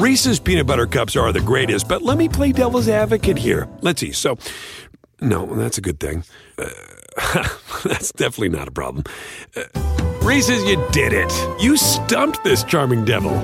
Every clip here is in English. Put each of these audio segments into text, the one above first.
Reese's peanut butter cups are the greatest, but let me play devil's advocate here. Let's see. So, no, that's a good thing. Uh, that's definitely not a problem. Uh, Reese's, you did it. You stumped this charming devil.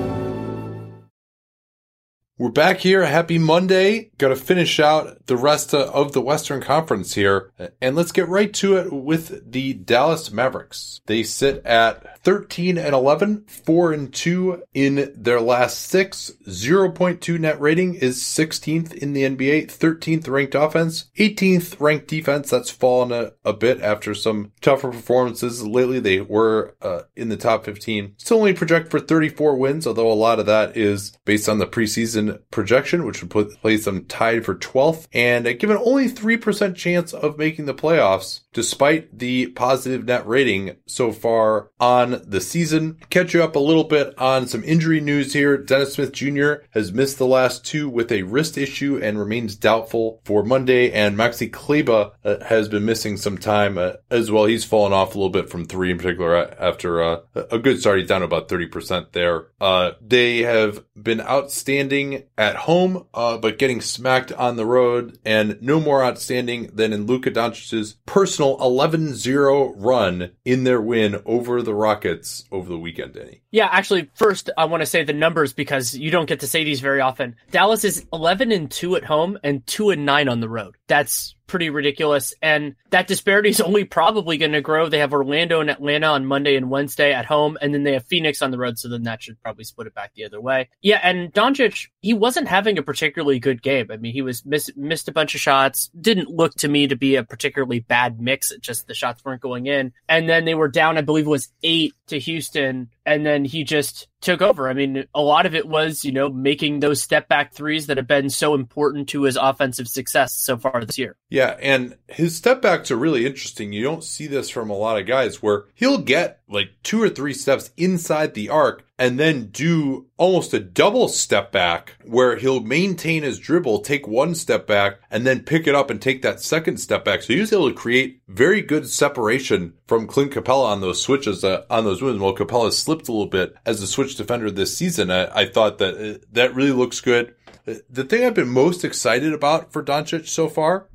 We're back here. Happy Monday. Got to finish out the rest of the Western Conference here. And let's get right to it with the Dallas Mavericks. They sit at 13 and 11, 4 and 2 in their last six. 0.2 net rating is 16th in the NBA, 13th ranked offense, 18th ranked defense. That's fallen a, a bit after some tougher performances lately. They were uh, in the top 15. Still only project for 34 wins, although a lot of that is based on the preseason projection, which would put, place them tied for 12th and given only 3% chance of making the playoffs despite the positive net rating so far on the season. Catch you up a little bit on some injury news here. Dennis Smith Jr. has missed the last two with a wrist issue and remains doubtful for Monday. And Maxi Kleber uh, has been missing some time uh, as well. He's fallen off a little bit from three in particular after uh, a good start. He's down about 30% there. Uh, they have been outstanding at home, uh, but getting smacked on the road and no more outstanding than in Luka Doncic's personal 11-0 run in their win over the Rockets over the weekend, Danny. Yeah, actually, first I want to say the numbers because you don't get to say these very often. Dallas is 11 and 2 at home and 2 and 9 on the road. That's pretty ridiculous. And that disparity is only probably going to grow. They have Orlando and Atlanta on Monday and Wednesday at home, and then they have Phoenix on the road. So then that should probably split it back the other way. Yeah. And Doncic, he wasn't having a particularly good game. I mean, he was miss, missed a bunch of shots. Didn't look to me to be a particularly bad mix. Just the shots weren't going in. And then they were down, I believe it was eight to Houston. And then he just took over. I mean, a lot of it was, you know, making those step back threes that have been so important to his offensive success so far this year. Yeah, and his step backs are really interesting. You don't see this from a lot of guys where he'll get like two or three steps inside the arc and then do almost a double step back where he'll maintain his dribble, take one step back, and then pick it up and take that second step back. So he was able to create very good separation from Clint Capela on those switches, uh, on those wins. Well, Capela slipped a little bit as a switch defender this season. I, I thought that uh, that really looks good. Uh, the thing I've been most excited about for Doncic so far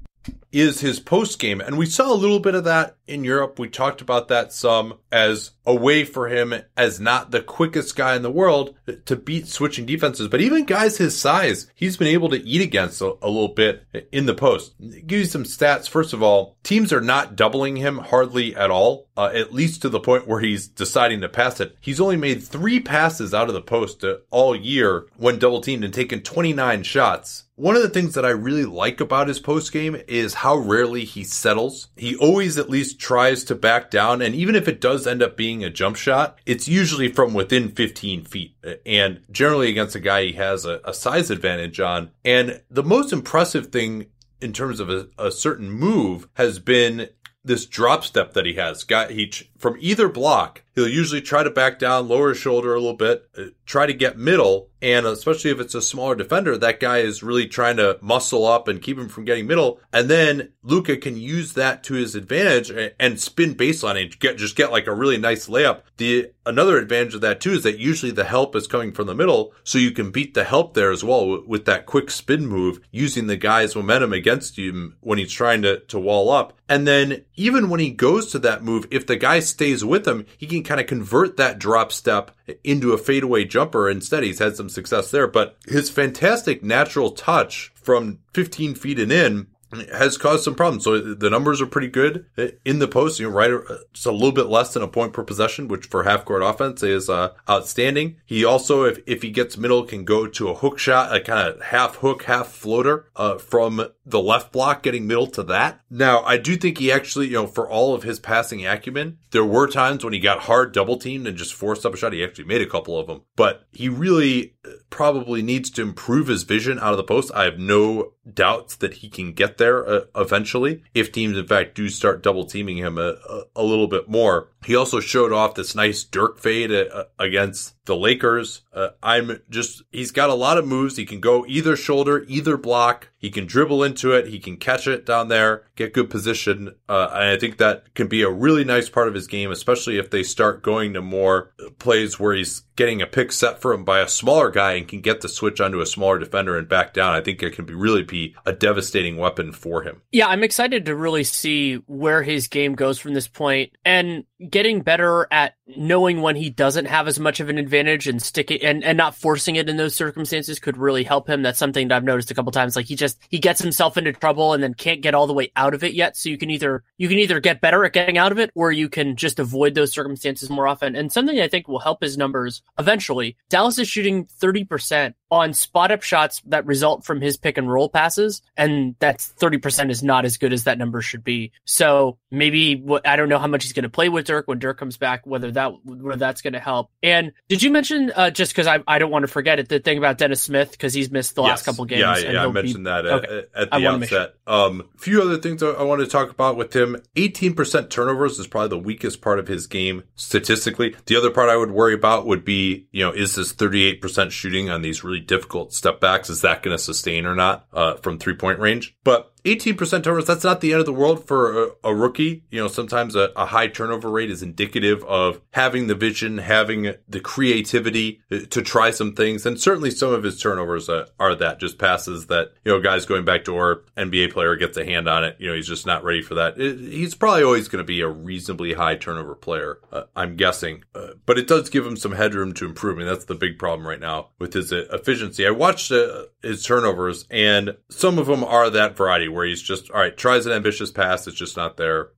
is his post game. And we saw a little bit of that in Europe. We talked about that some as a way for him as not the quickest guy in the world to beat switching defenses. But even guys his size, he's been able to eat against a, a little bit in the post. Give you some stats. First of all, teams are not doubling him hardly at all, uh, at least to the point where he's deciding to pass it. He's only made three passes out of the post uh, all year when double teamed and taken 29 shots. One of the things that I really like about his post game is how rarely he settles. He always at least tries to back down. And even if it does end up being a jump shot, it's usually from within 15 feet and generally against a guy he has a, a size advantage on. And the most impressive thing in terms of a, a certain move has been this drop step that he has. Got he from either block, he'll usually try to back down, lower his shoulder a little bit, uh, try to get middle, and especially if it's a smaller defender, that guy is really trying to muscle up and keep him from getting middle. And then Luka can use that to his advantage and spin baseline and get just get like a really nice layup. The another advantage of that too is that usually the help is coming from the middle, so you can beat the help there as well with that quick spin move, using the guy's momentum against him when he's trying to to wall up. And then even when he goes to that move, if the guy stays with him, he can kind of convert that drop step into a fadeaway jumper. Instead, he's had some success there. But his fantastic natural touch from 15 feet and in has caused some problems. So the numbers are pretty good in the post. You know, right, just a little bit less than a point per possession, which for half court offense is uh, outstanding. He also, if if he gets middle, can go to a hook shot, a kind of half hook, half floater uh, from the left block, getting middle to that. Now, I do think he actually, you know, for all of his passing acumen, there were times when he got hard double teamed and just forced up a shot. He actually made a couple of them, but he really probably needs to improve his vision out of the post. I have no doubts that he can get there uh, eventually if teams in fact do start double teaming him a, a, a, little bit more. He also showed off this nice Dirk fade uh, against the Lakers. Uh, I'm just, he's got a lot of moves. He can go either shoulder, either block. He can dribble into it. He can catch it down there, get good position. Uh, and I think that can be a really nice part of his game, especially if they start going to more plays where he's getting a pick set for him by a smaller guy and can get the switch onto a smaller defender and back down. I think it can be really be a devastating weapon for him. Yeah, I'm excited to really see where his game goes from this point and getting better at knowing when he doesn't have as much of an advantage and sticking and, and not forcing it in those circumstances could really help him. That's something that I've noticed a couple times. Like he just he gets himself into trouble and then can't get all the way out of it yet. So you can either you can either get better at getting out of it or you can just avoid those circumstances more often. And something I think will help his numbers eventually. Dallas is shooting 30% on spot up shots that result from his pick and roll passes. And that's 30% is not as good as that number should be. So maybe I don't know how much he's going to play with Dirk when Dirk comes back, whether that, whether that's going to help. And did you mention, uh, just cause I, I don't want to forget it, the thing about Dennis Smith, cause he's missed the yes. last couple games. Yeah, yeah, I mentioned be, that at, okay. at the outset. Um, a few other things I want to talk about with him. 18% turnovers is probably the weakest part of his game statistically. The other part I would worry about would be, you know, is this 38% shooting on these really difficult step backs. Is that going to sustain or not uh, from three point range? But 18% turnovers, that's not the end of the world for a, a rookie. You know, sometimes a, a, high turnover rate is indicative of having the vision, having the creativity to try some things. And certainly some of his turnovers uh, are that just passes that, you know, guys going back to or NBA player gets a hand on it. You know, he's just not ready for that. It, he's probably always going to be a reasonably high turnover player, uh, I'm guessing. Uh, but it does give him some headroom to improve. I mean, that's the big problem right now with his uh, efficiency. I watched uh, his turnovers and some of them are that variety where he's just all right, tries an ambitious pass, it's just not there.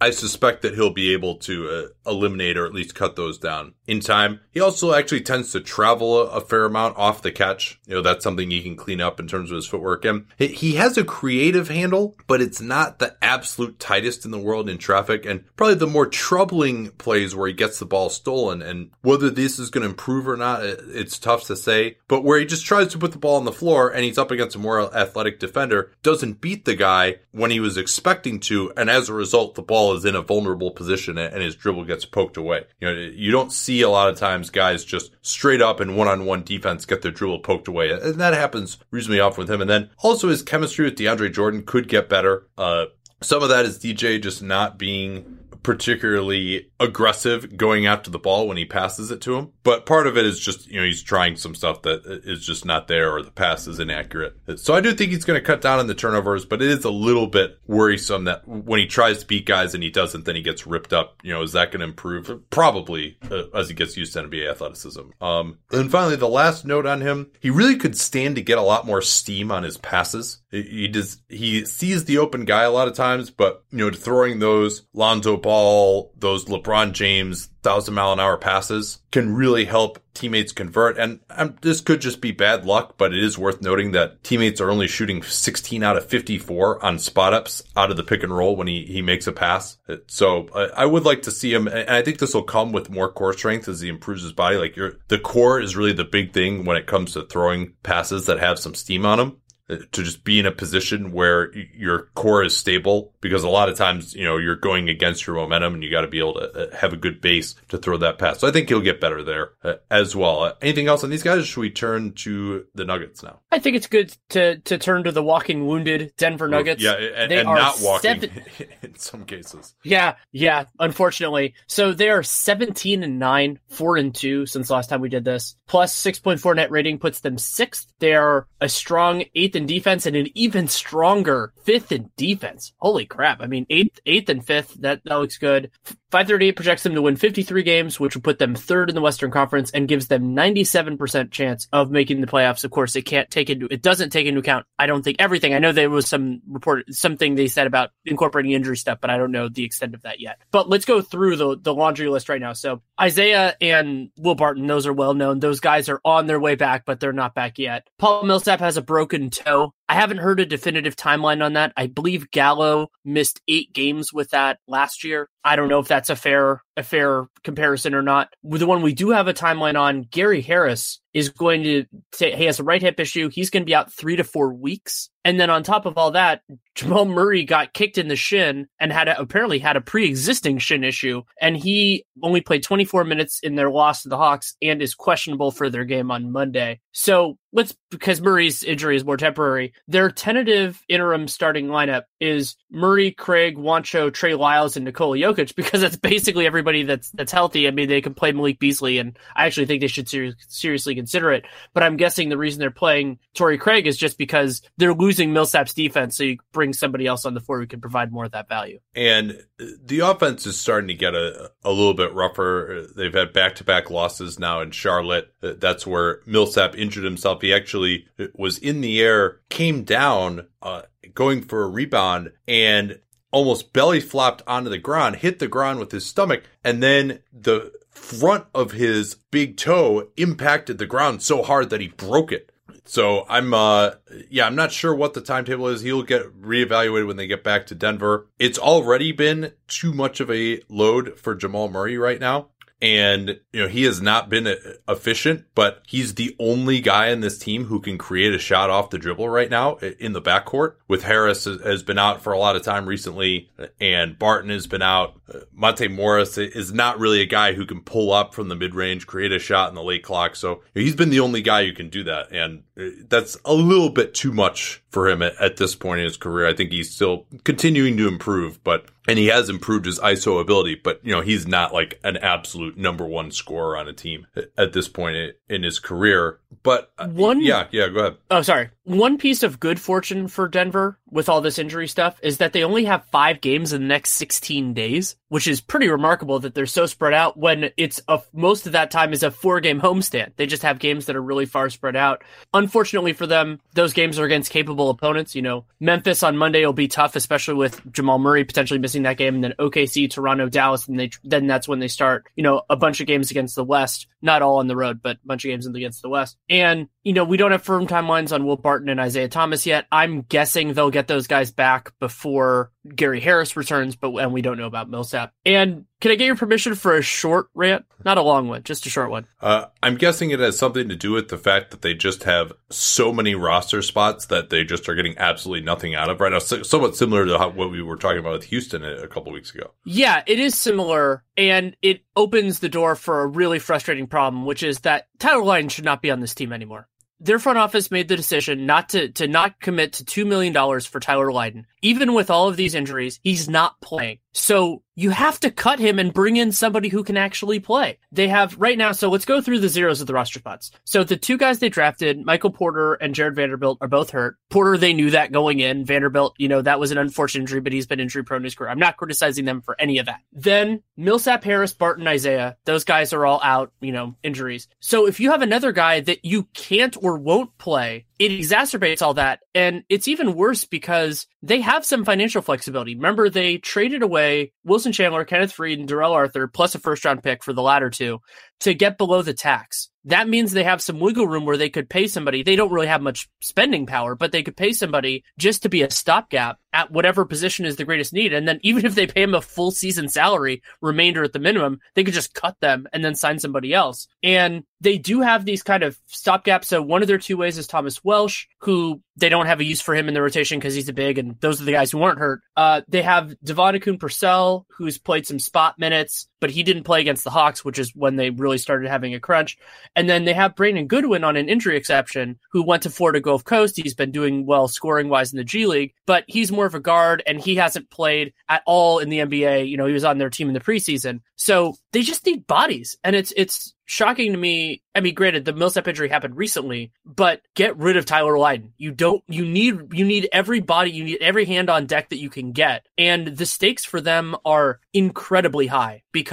I suspect that he'll be able to uh, eliminate or at least cut those down in time. He also actually tends to travel a, a, fair amount off the catch. You know, that's something he can clean up in terms of his footwork. And he has a creative handle, but it's not the absolute tightest in the world in traffic. And probably the more troubling plays where he gets the ball stolen. And whether this is going to improve or not, it's tough to say. But where he just tries to put the ball on the floor and he's up against a more athletic defender, doesn't beat the guy when he was expecting to. And as a result, the ball is in a vulnerable position and his dribble gets poked away. You know, you don't see a lot of times guys just straight up in one-on-one defense get their dribble poked away. And that happens reasonably often with him. And then also his chemistry with DeAndre Jordan could get better. Uh, some of that is DJ just not being particularly aggressive going after the ball when he passes it to him. But part of it is just, you know, he's trying some stuff that is just not there or the pass is inaccurate. So I do think he's going to cut down on the turnovers, but it is a little bit worrisome that when he tries to beat guys and he doesn't, then he gets ripped up. You know, is that going to improve? Probably uh, as he gets used to NBA athleticism. Um, and finally, the last note on him, he really could stand to get a lot more steam on his passes. He does, he sees the open guy a lot of times, but, you know, throwing those Lonzo ball, those LeBron James thousand mile an hour passes can really help teammates convert. And um, this could just be bad luck, but it is worth noting that teammates are only shooting 16 out of 54 on spot ups out of the pick and roll when he, he makes a pass. So I would like to see him. And I think this will come with more core strength as he improves his body. Like your, the core is really the big thing when it comes to throwing passes that have some steam on them to just be in a position where your core is stable because a lot of times, you know, you're going against your momentum and you got to be able to uh, have a good base to throw that pass. So I think he'll get better there uh, as well. Uh, anything else on these guys? should we turn to the Nuggets now? I think it's good to, to turn to the walking wounded Denver Nuggets. Yeah. And, and not walking seven... in some cases. Yeah. Yeah. Unfortunately. So they are 17 and nine, four and two since last time we did this plus 6.4 net rating puts them sixth. They are a strong eighth in defense and an even stronger fifth in defense. Holy crap. I mean, eighth, eighth and fifth, that, that looks good. 538 projects them to win 53 games, which would put them third in the Western Conference and gives them 97% chance of making the playoffs. Of course, it can't take into, it doesn't take into account, I don't think everything. I know there was some report, something they said about incorporating injury stuff, but I don't know the extent of that yet. But let's go through the, the laundry list right now. So Isaiah and Will Barton, those are well known. Those guys are on their way back, but they're not back yet. Paul Millsap has a broken toe. I haven't heard a definitive timeline on that. I believe Gallo missed eight games with that last year. I don't know if that's a fair a fair comparison or not. The one we do have a timeline on, Gary Harris is going to say he has a right hip issue. He's going to be out three to four weeks. And then on top of all that, Jamal Murray got kicked in the shin and had a, apparently had a pre-existing shin issue, and he only played 24 minutes in their loss to the Hawks and is questionable for their game on Monday. So let's because Murray's injury is more temporary. Their tentative interim starting lineup is Murray, Craig, Juancho, Trey Lyles, and Nikola Jokic because that's basically everybody that's that's healthy. I mean, they can play Malik Beasley, and I actually think they should ser- seriously consider it. But I'm guessing the reason they're playing Torrey Craig is just because they're losing Millsap's defense, so you bring somebody else on the floor who can provide more of that value. And the offense is starting to get a, a little bit rougher. They've had back to back losses now in Charlotte. That's where Millsap injured himself. He actually was in the air, came down, uh, going for a rebound, and almost belly flopped onto the ground, hit the ground with his stomach, and then the front of his big toe impacted the ground so hard that he broke it. So I'm uh yeah, I'm not sure what the timetable is. He'll get reevaluated when they get back to Denver. It's already been too much of a load for Jamal Murray right now. And, you know, he has not been uh, efficient, but he's the only guy in this team who can create a shot off the dribble right now in the backcourt. With Harris has been out for a lot of time recently, and Barton has been out. Uh, Monte Morris is not really a guy who can pull up from the mid range, create a shot in the late clock. So he's been the only guy who can do that. And uh, that's a little bit too much for him at, at this point in his career. I think he's still continuing to improve, but and he has improved his ISO ability, but you know, he's not like an absolute number one scorer on a team at this point in his career. But uh, one, yeah, yeah, go ahead. Oh, sorry. One piece of good fortune for Denver with all this injury stuff is that they only have five games in the next 16 days, which is pretty remarkable that they're so spread out when it's a, most of that time is a four game homestand. They just have games that are really far spread out. Unfortunately for them, those games are against capable opponents. You know, Memphis on Monday will be tough, especially with Jamal Murray potentially missing that game, and then OKC, Toronto, Dallas, and they then that's when they start. You know, a bunch of games against the West, not all on the road, but a bunch of games against the West. And you know, we don't have firm timelines on Will Barton and Isaiah Thomas yet. I'm guessing they'll get those guys back before Gary Harris returns, but and we don't know about Millsap. And can I get your permission for a short rant? Not a long one, just a short one. Uh, I'm guessing it has something to do with the fact that they just have so many roster spots that they just are getting absolutely nothing out of right now. So, somewhat similar to how, what we were talking about with Houston a, a couple weeks ago. Yeah, it is similar, and it opens the door for a really frustrating problem, which is that Tyler Lydon should not be on this team anymore their front office made the decision not to to not commit to two million dollars for Tyler Lydon. Even with all of these injuries, he's not playing. So you have to cut him and bring in somebody who can actually play. They have right now, so let's go through the zeros of the roster spots. So the two guys they drafted, Michael Porter and Jared Vanderbilt, are both hurt. Porter, they knew that going in. Vanderbilt, you know, that was an unfortunate injury, but he's been injury prone in his career. I'm not criticizing them for any of that. Then Millsap, Harris, Barton, Isaiah, those guys are all out, you know, injuries. So if you have another guy that you can't or won't play, it exacerbates all that. And it's even worse because they have some financial flexibility. Remember, they traded away Wilson Chandler, Kenneth Faried, and Darrell Arthur, plus a first round pick for the latter two to get below the tax. That means they have some wiggle room where they could pay somebody. They don't really have much spending power, but they could pay somebody just to be a stopgap at whatever position is the greatest need. And then even if they pay them a full season salary, remainder at the minimum, they could just cut them and then sign somebody else. And they do have these kind of stopgaps. So one of their two ways is Thomas Welsh, who they don't have a use for him in the rotation because he's a big, and those are the guys who weren't hurt. Uh, they have DeVaughn Purcell, who's played some spot minutes, but he didn't play against the Hawks, which is when they really started having a crunch. And then they have Brandon Goodwin on an injury exception, who went to Florida Gulf Coast. He's been doing well scoring wise in the G League, but he's more of a guard, and he hasn't played at all in the NBA. You know, he was on their team in the preseason. So they just need bodies. And it's it's shocking to me. I mean, granted, the Millsap injury happened recently, but get rid of Tyler Lydon. You don't. You need. You need every body. You need every hand on deck that you can get. And the stakes for them are incredibly high because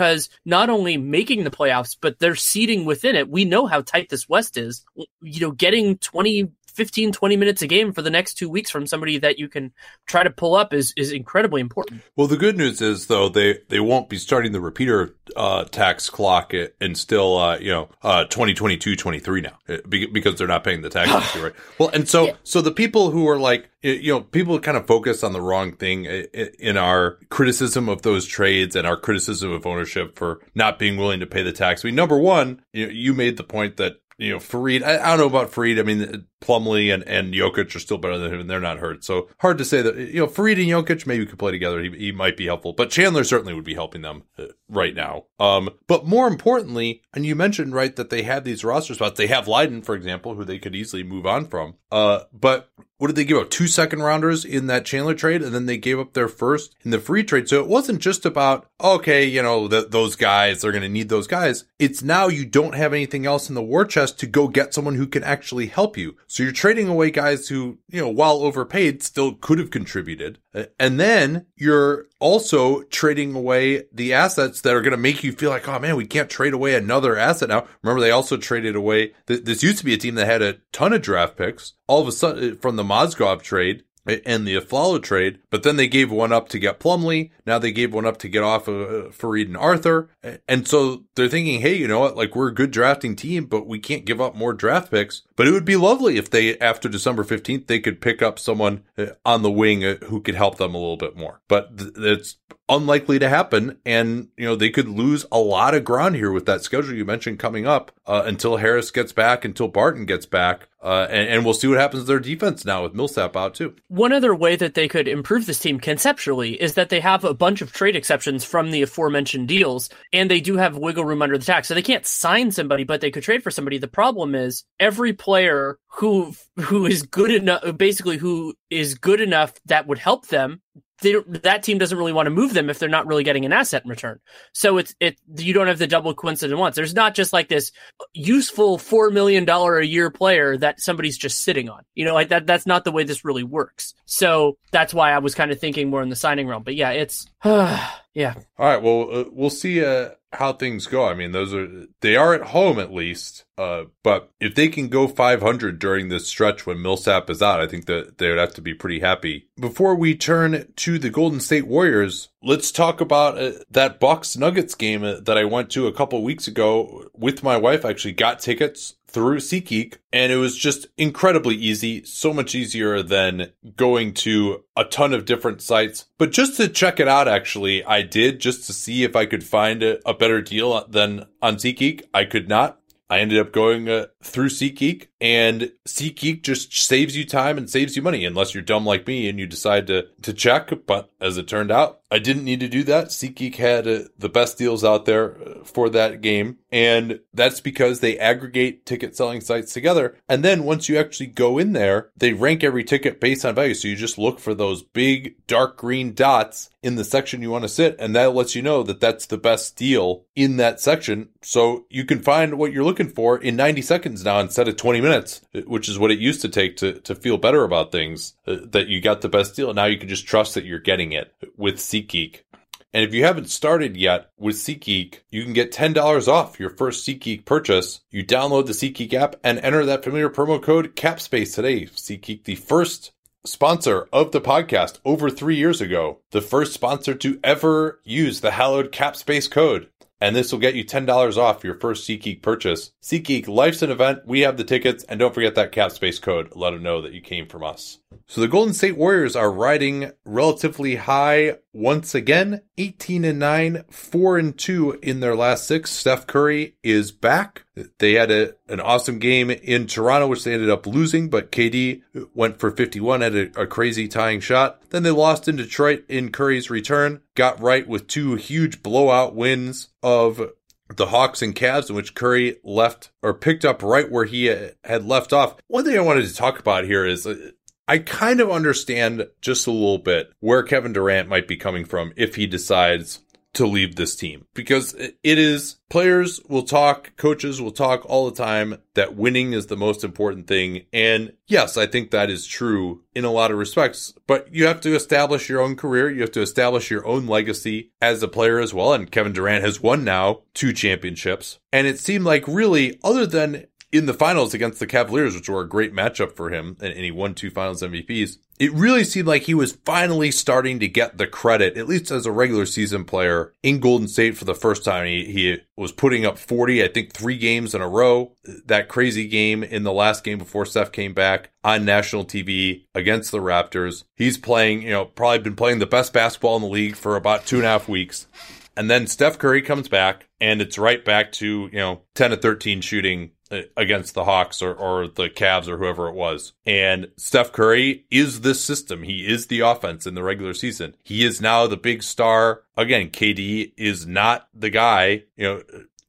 not only making the playoffs, but they're seeding within it. We know how tight this West is. You know, getting twenty 15, 20 minutes a game for the next two weeks from somebody that you can try to pull up is, is incredibly important. Well, the good news is though, they, they won't be starting the repeater, uh, tax clock and still, uh, you know, uh, 2022, 23 now uh, because they're not paying the taxes, right? Well, and so, yeah. so the people who are like, you know, people kind of focus on the wrong thing in our criticism of those trades and our criticism of ownership for not being willing to pay the tax. I mean, number one, you, you made the point that you know, Faried, I, I, don't know about Faried. I mean, Plumlee and, and Jokic are still better than him and they're not hurt. So hard to say that, you know, Faried and Jokic maybe could play together. He, he might be helpful, but Chandler certainly would be helping them uh, right now. Um, but more importantly, and you mentioned, right, that they have these roster spots. They have Lydon, for example, who they could easily move on from. Uh, but what did they give up? Two second rounders in that Chandler trade, and then they gave up their first in the Faried trade. So it wasn't just about, okay, you know, the, those guys, they're going to need those guys. It's now you don't have anything else in the war chest to go get someone who can actually help you. You're trading away guys who, you know, while overpaid, still could have contributed. And then you're also trading away the assets that are going to make you feel like, oh man, we can't trade away another asset now. Remember, they also traded away, this used to be a team that had a ton of draft picks. All of a sudden, from the Mozgov trade, and the Afflalo trade, but then they gave one up to get Plumlee. Now they gave one up to get off of uh, Faried and Arthur. And so they're thinking, hey, you know what? Like we're a good drafting team, but we can't give up more draft picks. But it would be lovely if they, after December 15th, they could pick up someone uh, on the wing uh, who could help them a little bit more. But th- it's unlikely to happen. And, you know, they could lose a lot of ground here with that schedule you mentioned coming up uh, until Harris gets back, until Barton gets back. Uh, and, and, we'll see what happens to their defense now with Millsap out too. One other way that they could improve this team conceptually is that they have a bunch of trade exceptions from the aforementioned deals, and they do have wiggle room under the tax. So they can't sign somebody, but they could trade for somebody. The problem is every player who who is good enough, basically who is good enough that would help them that team doesn't really want to move them if they're not really getting an asset in return. So it's it you don't have the double coincidence once. There's not just like this useful four million dollar a year player that somebody's just sitting on. You know, like that that's not the way this really works. So that's why I was kind of thinking more in the signing realm. But yeah, it's yeah. All right. Well, uh, we'll see uh, how things go. I mean, those are they are at home at least. Uh, but if they can go 500 during this stretch when Millsap is out, I think that they would have to be pretty happy. Before we turn to the Golden State Warriors, let's talk about uh, that Bucks Nuggets game uh, that I went to a couple weeks ago with my wife. I actually got tickets through SeatGeek, and it was just incredibly easy, so much easier than going to a ton of different sites. But just to check it out, actually, I did just to see if I could find a, a better deal than on SeatGeek. I could not. I ended up going uh, through SeatGeek, and SeatGeek just saves you time and saves you money, unless you're dumb like me and you decide to to check. But as it turned out, I didn't need to do that. SeatGeek had uh, the best deals out there uh, for that game, and that's because they aggregate ticket selling sites together. And then once you actually go in there, they rank every ticket based on value. So you just look for those big dark green dots in the section you want to sit, and that lets you know that that's the best deal in that section. So you can find what you're looking for in 90 seconds now instead of 20 minutes, which is what it used to take to, to feel better about things, uh, that you got the best deal. Now you can just trust that you're getting it with SeatGeek. And if you haven't started yet with SeatGeek, you can get $10 off your first SeatGeek purchase. You download the SeatGeek app and enter that familiar promo code CAPSPACE today. SeatGeek, the first sponsor of the podcast over three years ago, the first sponsor to ever use the hallowed CAPSPACE code. And this will get you $10 off your first SeatGeek purchase. SeatGeek, life's an event. We have the tickets. And don't forget that CAPSPACE code. Let them know that you came from us. So the Golden State Warriors are riding relatively high once again, 18 and 9, 4 and 2 in their last 6. Steph Curry is back. They had a, an awesome game in Toronto which they ended up losing, but KD went for 51 at a, a crazy tying shot. Then they lost in Detroit in Curry's return, got right with two huge blowout wins of the Hawks and Cavs, in which Curry left or picked up right where he had left off. One thing I wanted to talk about here is uh, I kind of understand just a little bit where Kevin Durant might be coming from if he decides to leave this team because it is players will talk, coaches will talk all the time that winning is the most important thing. And yes, I think that is true in a lot of respects, but you have to establish your own career. You have to establish your own legacy as a player as well. And Kevin Durant has won now two championships. And it seemed like really, other than in the finals against the Cavaliers, which were a great matchup for him, and, he won two finals MVPs, it really seemed like he was finally starting to get the credit, at least as a regular season player in Golden State for the first time. He, he was putting up 40, I think three games in a row. That crazy game in the last game before Steph came back on national TV against the Raptors. He's playing, you know, probably been playing the best basketball in the league for about two and a half weeks. And then Steph Curry comes back and it's right back to, you know, 10 to 13 shooting against the Hawks or, or the Cavs or whoever it was. And Steph Curry is this system. He is the offense in the regular season. He is now the big star. Again, KD is not the guy, you know,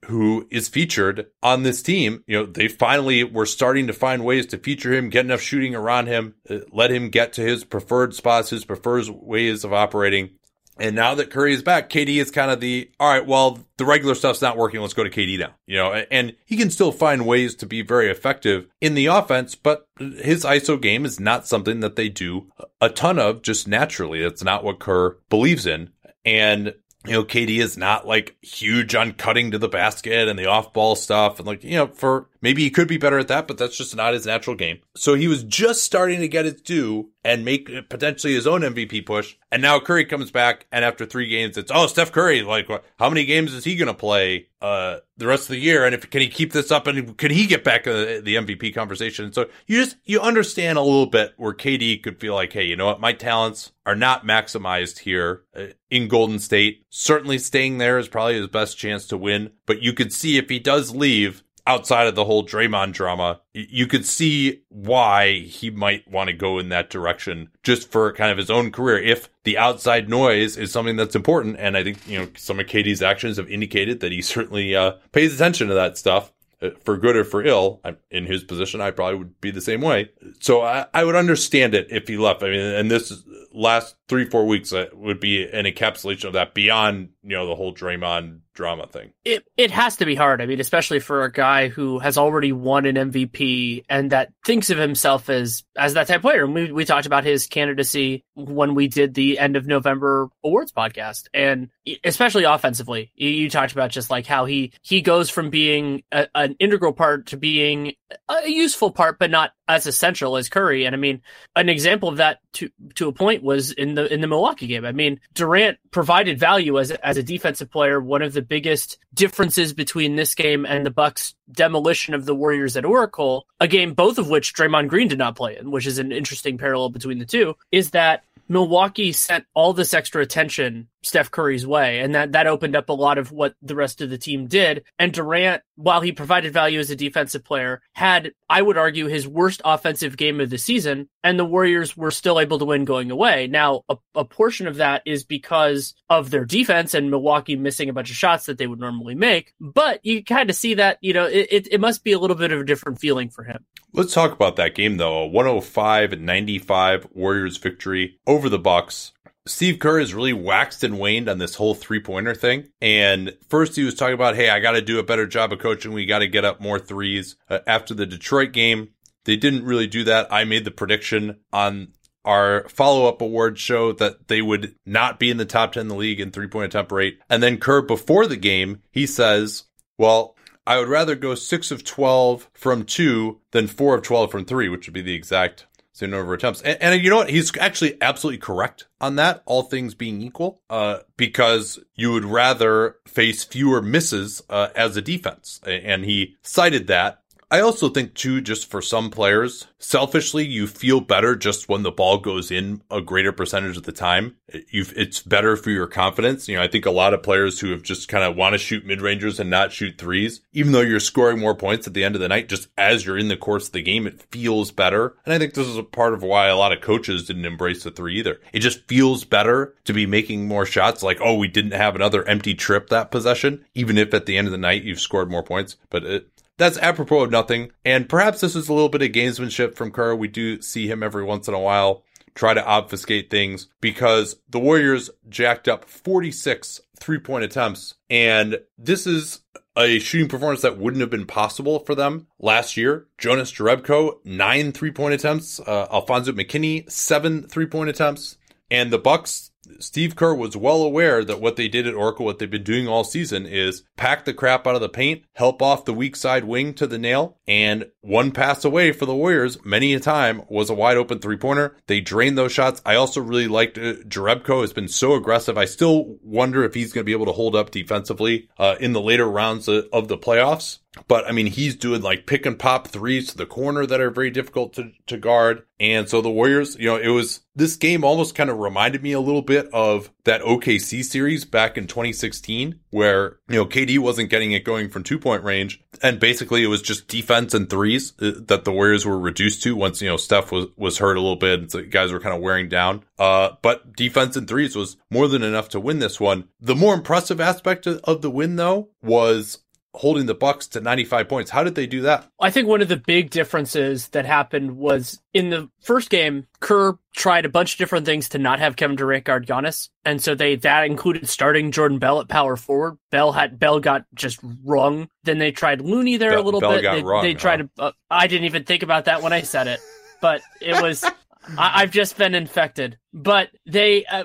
who is featured on this team. You know, they finally were starting to find ways to feature him, get enough shooting around him, uh, let him get to his preferred spots, his preferred ways of operating. And now that Curry is back, KD is kind of the, all right, well, the regular stuff's not working. Let's go to KD now, you know, and he can still find ways to be very effective in the offense, but his ISO game is not something that they do a ton of just naturally. That's not what Kerr believes in. And you know, KD is not like huge on cutting to the basket and the off ball stuff. And like, you know, for maybe he could be better at that, but that's just not his natural game. So he was just starting to get his due and make potentially his own MVP push. And now Curry comes back and after three games, it's, oh, Steph Curry, like, how many games is he going to play, uh, the rest of the year? And if, can he keep this up and can he get back uh, the MVP conversation? So you just, you understand a little bit where KD could feel like, hey, you know what? My talents are not maximized here uh, in Golden State. Certainly staying there is probably his best chance to win, but you could see if he does leave, outside of the whole Draymond drama, you could see why he might want to go in that direction just for kind of his own career. If the outside noise is something that's important, and I think, you know, some of KD's actions have indicated that he certainly uh, pays attention to that stuff. Uh, for good or for ill, I'm in his position, I probably would be the same way. So I, I would understand it if he left. I mean, and this last three, four weeks uh, would be an encapsulation of that beyond, you know, the whole Draymond drama thing. It it has to be hard. I mean, especially for a guy who has already won an MVP and that thinks of himself as as that type of player. And we we talked about his candidacy when we did the end of November awards podcast, and especially offensively, you, you talked about just like how he he goes from being a, an integral part to being a useful part, but not as essential as Curry. And I mean, an example of that to to a point was in the in the Milwaukee game. I mean, Durant provided value as as a defensive player. One of the biggest differences between this game and the Bucks demolition of the Warriors at Oracle, a game both of which Draymond Green did not play in, which is an interesting parallel between the two, is that Milwaukee sent all this extra attention Steph Curry's way. And that, that opened up a lot of what the rest of the team did. And Durant, while he provided value as a defensive player, had, I would argue, his worst offensive game of the season. And the Warriors were still able to win going away. Now, a, a portion of that is because of their defense and Milwaukee missing a bunch of shots that they would normally make. But you kind of see that, you know, it, it, it must be a little bit of a different feeling for him. Let's talk about that game though. A 105 95 Warriors victory over the Bucks. Steve Kerr has really waxed and waned on this whole three pointer thing. And first he was talking about, hey, I got to do a better job of coaching. We got to get up more threes. Uh, after the Detroit game, they didn't really do that. I made the prediction on our follow up award show that they would not be in the top 10 in the league in three point attempt rate. And then Kerr, before the game, he says, well, I would rather go six of 12 from two than four of 12 from three, which would be the exact number of attempts. And, and, you know what? He's actually absolutely correct on that, all things being equal, uh, because you would rather face fewer misses uh, as a defense. And he cited that I also think too, just for some players, selfishly, you feel better just when the ball goes in a greater percentage of the time. You've, it's better for your confidence. You know, I think a lot of players who have just kind of want to shoot mid rangers and not shoot threes, even though you're scoring more points at the end of the night, just as you're in the course of the game, it feels better. And I think this is a part of why a lot of coaches didn't embrace the three either. It just feels better to be making more shots. Like, oh, we didn't have another empty trip that possession, even if at the end of the night you've scored more points. But it, that's apropos of nothing. And perhaps this is a little bit of gamesmanship from Kerr. We do see him every once in a while try to obfuscate things because the Warriors jacked up 46 three point attempts. And this is a shooting performance that wouldn't have been possible for them last year. Jonas Jerebko, nine three point attempts. Uh, Alfonzo McKinney, seven three point attempts. And the Bucks Steve Kerr was well aware that what they did at Oracle, what they've been doing all season, is pack the crap out of the paint, help off the weak side wing to the nail, and one pass away for the Warriors many a time was a wide open three pointer. They drained those shots. I also really liked uh, Jerebko has been so aggressive. I still wonder if he's going to be able to hold up defensively uh, in the later rounds of the playoffs. But I mean, he's doing like pick and pop threes to the corner that are very difficult to, to guard. And so the Warriors, you know, it was this game almost kind of reminded me a little bit of that OKC series back in 2016, where, you know, KD wasn't getting it going from two point range. And basically it was just defense and threes uh, that the Warriors were reduced to once, you know, Steph was, was hurt a little bit. And so guys were kind of wearing down. Uh, but defense and threes was more than enough to win this one. The more impressive aspect of the win though was holding the Bucks to 95 points. How did they do that? I think one of the big differences that happened was in the first game, Kerr tried a bunch of different things to not have Kevin Durant guard Giannis, and so they that included starting Jordan Bell at power forward. Bell had Bell got just wrong. Then they tried Looney there Bell, a little Bell bit. Got they, wrong, they tried huh? to. Uh, I didn't even think about that when I said it, but it was. I, I've just been infected. But they uh,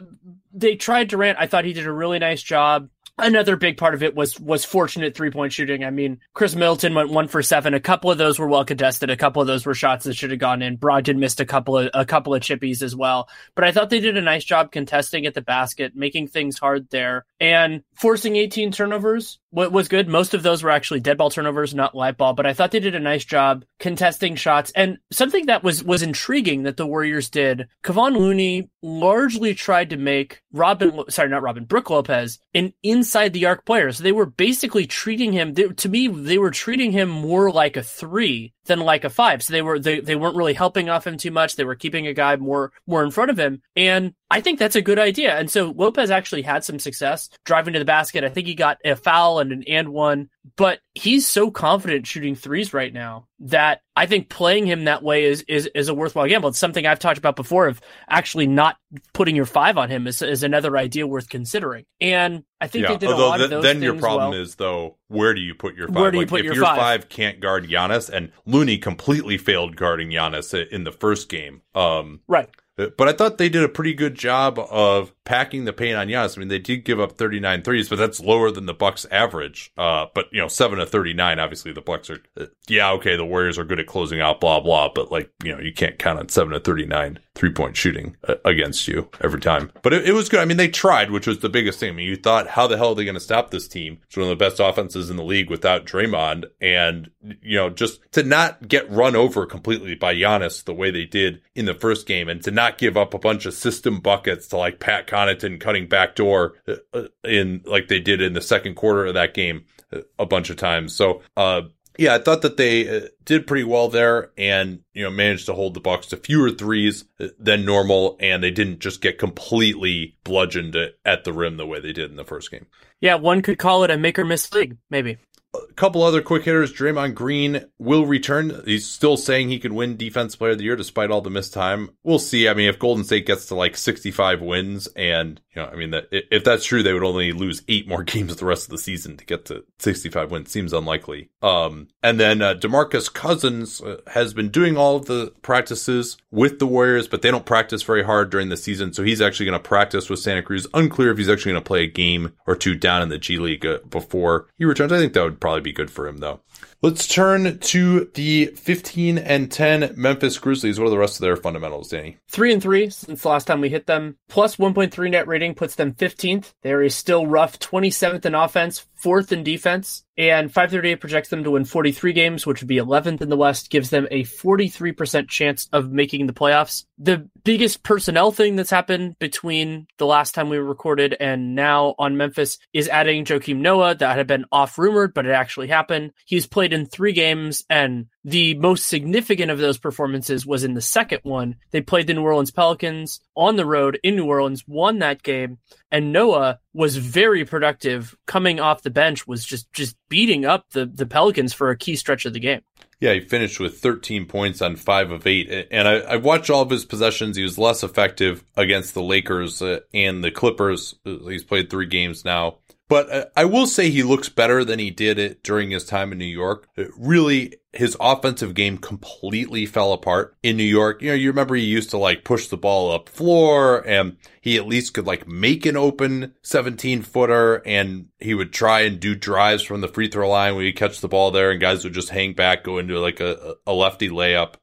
they tried Durant. I thought he did a really nice job. Another big part of it was was fortunate three point shooting. I mean, Khris Middleton went one for seven. A couple of those were well contested. A couple of those were shots that should have gone in. Brogdon missed a couple of a couple of chippies as well. But I thought they did a nice job contesting at the basket, making things hard there, and forcing 18 turnovers. What was good. Most of those were actually dead ball turnovers, not light ball. But I thought they did a nice job contesting shots. And something that was was intriguing that the Warriors did. Kevon Looney largely tried to make Robin, sorry, not Robin, Brooke Lopez, an inside the arc player. So they were basically treating him. They, to me, they were treating him more like a three than like a five. So they were they, they weren't really helping off him too much. They were keeping a guy more more in front of him. And I think that's a good idea. And so Lopez actually had some success driving to the basket. I think he got a foul and an and one, but he's so confident shooting threes right now that I think playing him that way is is, is a worthwhile gamble. It's something I've talked about before of actually not putting your five on him is, is another idea worth considering. And I think they did a lot th- of those then your problem well. is though, where do you put your five? Where do you Like, put if your your five? can't guard Giannis, and Looney completely failed guarding Giannis in the first game. Um, right. But I thought they did a pretty good job of packing the paint on Giannis. I mean, they did give up 39 threes, but that's lower than the Bucks average. Uh, but you know, seven to 39, obviously the Bucks are, uh, yeah, okay, the Warriors are good at closing out, blah, blah, but like, you know, you can't count on seven to 39 three point shooting uh, against you every time. But it, it was good. I mean, they tried, which was the biggest thing. I mean, you thought, how the hell are they going to stop this team? It's one of the best offenses in the league without Draymond. And, you know, just to not get run over completely by Giannis the way they did in the first game and to not give up a bunch of system buckets to like Pat Connaughton cutting back door uh, uh, in like they did in the second quarter of that game uh, a bunch of times. So, uh, yeah, I thought that they did pretty well there, and you know managed to hold the Bucks to fewer threes than normal, and they didn't just get completely bludgeoned at the rim the way they did in the first game. Yeah, one could call it a make or miss league, maybe. A couple other quick hitters. Draymond Green will return. He's still saying he can win Defense Player of the Year despite all the missed time. We'll see. I mean, if Golden State gets to like 65 wins, and you know, I mean, that if that's true, they would only lose eight more games the rest of the season to get to 65 wins. Seems unlikely. Um, and then uh, Demarcus Cousins uh, has been doing all of the practices with the Warriors, but they don't practice very hard during the season. So he's actually going to practice with Santa Cruz. Unclear if he's actually going to play a game or two down in the G League uh, before he returns. I think that would probably be good for him, though. Let's turn to the 15 and 10 Memphis Grizzlies. What are the rest of their fundamentals, Danny? Three and three since the last time we hit them. Plus 1.3 net rating puts them 15th. They're still rough 27th in offense, fourth in defense, and 538 projects them to win 43 games, which would be 11th in the West, gives them a 43% chance of making the playoffs. The biggest personnel thing that's happened between the last time we recorded and now on Memphis is adding Joakim Noah that had been off rumored, but it actually happened. He's played in three games and the most significant of those performances was in the second one. They played the New Orleans Pelicans on the road in New Orleans, won that game, and Noah was very productive coming off the bench, was just just beating up the the Pelicans for a key stretch of the game. Yeah, he finished with 13 points on five of eight. And I, I've watched all of his possessions. He was less effective against the Lakers uh, and the Clippers. He's played three games now. But uh, I will say he looks better than he did it during his time in New York. It really, his offensive game completely fell apart in New York. You know, you remember he used to like push the ball up floor and he at least could like make an open 17 footer and he would try and do drives from the free throw line where he catch the ball there and guys would just hang back, go into like a, a lefty layup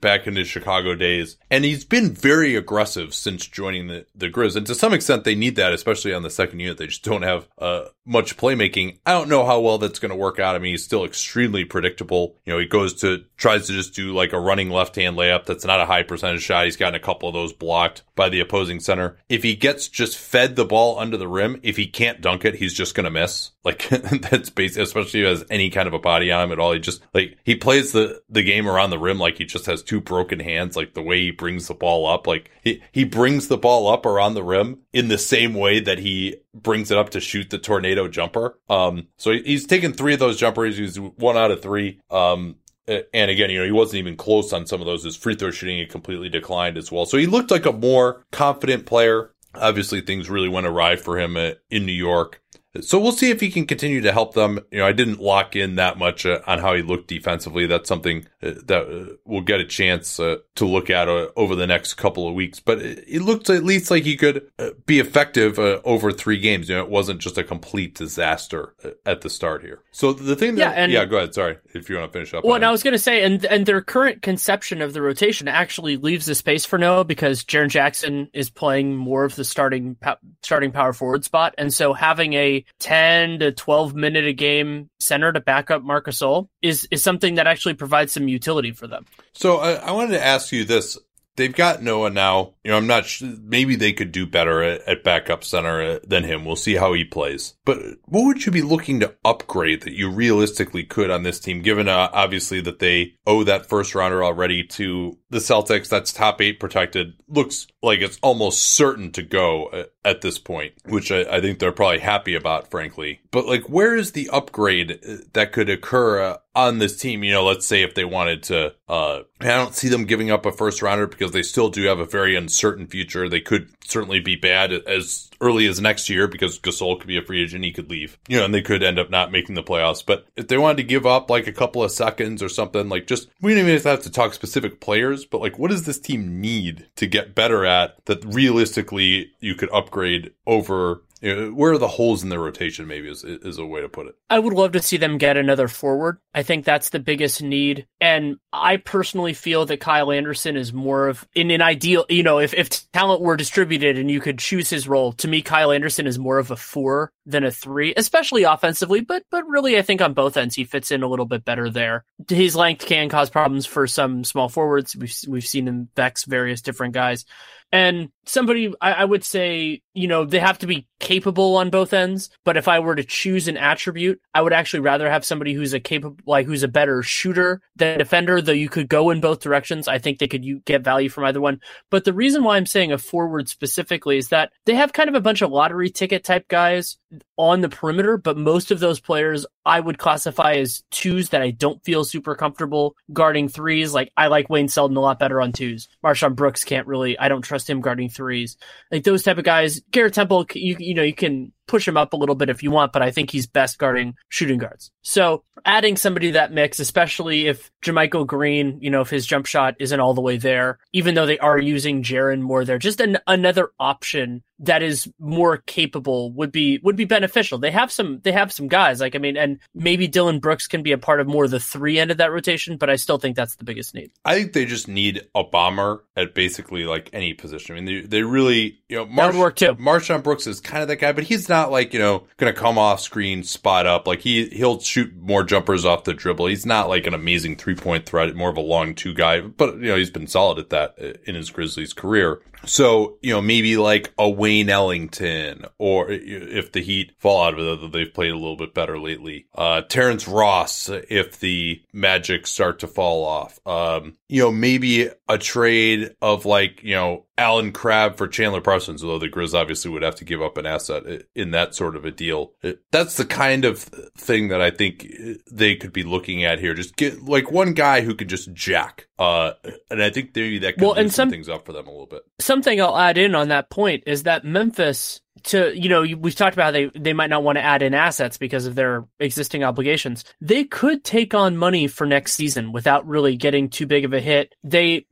back in his Chicago days. And he's been very aggressive since joining the, the Grizz. And to some extent, they need that, especially on the second unit. They just don't have uh, much playmaking. I don't know how well that's going to work out. I mean, he's still extremely predictable. You know, he goes to, tries to just do like a running left hand layup. That's not a high percentage shot. He's gotten a couple of those blocked by the opposing center. If he gets just fed the ball under the rim, if he can't dunk it, he's just going to miss. Like that's basic, especially if he has any kind of a body on him at all. He just like, he plays the, the game around the rim like he just has two broken hands, like the way he brings the ball up. Like he, he brings the ball up around the rim in the same way that he brings it up to shoot the tornado jumper. Um, so he's taken three of those jumpers. He's one out of three. Um, and again, you know, he wasn't even close on some of those. His free throw shooting had completely declined as well. So he looked like a more confident player. Obviously, things really went awry for him uh, in New York. So we'll see if he can continue to help them. You know, I didn't lock in that much uh, on how he looked defensively. That's something uh, that uh, we'll get a chance uh, to look at uh, over the next couple of weeks. But it, it looked at least like he could uh, be effective over three games. You know, it wasn't just a complete disaster at the start here. So the thing that, yeah, and, yeah go ahead. Sorry if you want to finish up. Well, and I was going to say, and and their current conception of the rotation actually leaves the space for Noah because Jaren Jackson is playing more of the starting starting power forward spot, and so having a 10 to 12 minute a game center to back up Marc Gasol is, is something that actually provides some utility for them. So I, I wanted to ask you this. They've got Noah now. You know, I'm not sure. Maybe they could do better at, at backup center uh, than him. We'll see how he plays. But what would you be looking to upgrade that you realistically could on this team, given uh, obviously that they owe that first rounder already to the Celtics? That's top eight protected. Looks like it's almost certain to go uh, at this point, which I, I, think they're probably happy about, frankly. But like, where is the upgrade uh, that could occur uh, on this team? You know, let's say if they wanted to, uh, I don't see them giving up a first rounder because they still do have a very uncertain future. They could certainly be bad as early as next year because Gasol could be a free agent. He could leave, you know, and they could end up not making the playoffs. But if they wanted to give up like a couple of seconds or something, like just, we don't even have to talk specific players, but like, what does this team need to get better at that realistically you could upgrade over you know, where are the holes in their rotation? Maybe is is a way to put it. I would love to see them get another forward. I think that's the biggest need, and I personally feel that Kyle Anderson is more of in an ideal. You know, if if talent were distributed and you could choose his role, to me, Kyle Anderson is more of a four than a three, especially offensively. But but really, I think on both ends he fits in a little bit better there. His length can cause problems for some small forwards. We've we've seen him vex various different guys. And somebody, I, I, would say, you know, they have to be capable on both ends. But if I were to choose an attribute, I would actually rather have somebody who's a capable, like who's a better shooter than defender. Though you could go in both directions, I think they could you, get value from either one. But the reason why I'm saying a forward specifically is that they have kind of a bunch of lottery ticket type guys on the perimeter, but most of those players I would classify as twos that I don't feel super comfortable guarding threes. Like I like Wayne Selden a lot better on twos. MarShon Brooks can't really. I don't trust him guarding threes. Like those type of guys. Garrett Temple, you you know you can push him up a little bit if you want, but I think he's best guarding shooting guards. So adding somebody to that mix, especially if JaMychal Green, you know, if his jump shot isn't all the way there, even though they are using Jaren more there, just an, another option that is more capable would be would be beneficial. They have some they have some guys like I mean, and maybe Dillon Brooks can be a part of more of the three end of that rotation, but I still think that's the biggest need. I think they just need a bomber at basically like any position. I mean, they they really you know Marsh, work too. MarShon Brooks is kind of that guy, but he's not like you know going to come off screen, spot up. Like he he'll shoot more jumpers off the dribble. He's not like an amazing three point threat, more of a long two guy, but you know he's been solid at that in his Grizzlies career. So, you know, maybe like a Wayne Ellington, or if the Heat fall out of it, they've played a little bit better lately. Uh, Terrence Ross, if the Magic start to fall off. Um, you know, maybe a trade of like, you know, Allen Crabbe for Chandler Parsons, although the Grizz obviously would have to give up an asset in that sort of a deal. That's the kind of thing that I think they could be looking at here. Just get like one guy who could just jack. Uh, and I think maybe that could Well, and some- things up for them a little bit. Something I'll add in on that point is that Memphis to you know we've talked about how they they might not want to add in assets because of their existing obligations. They could take on money for next season without really getting too big of a hit. They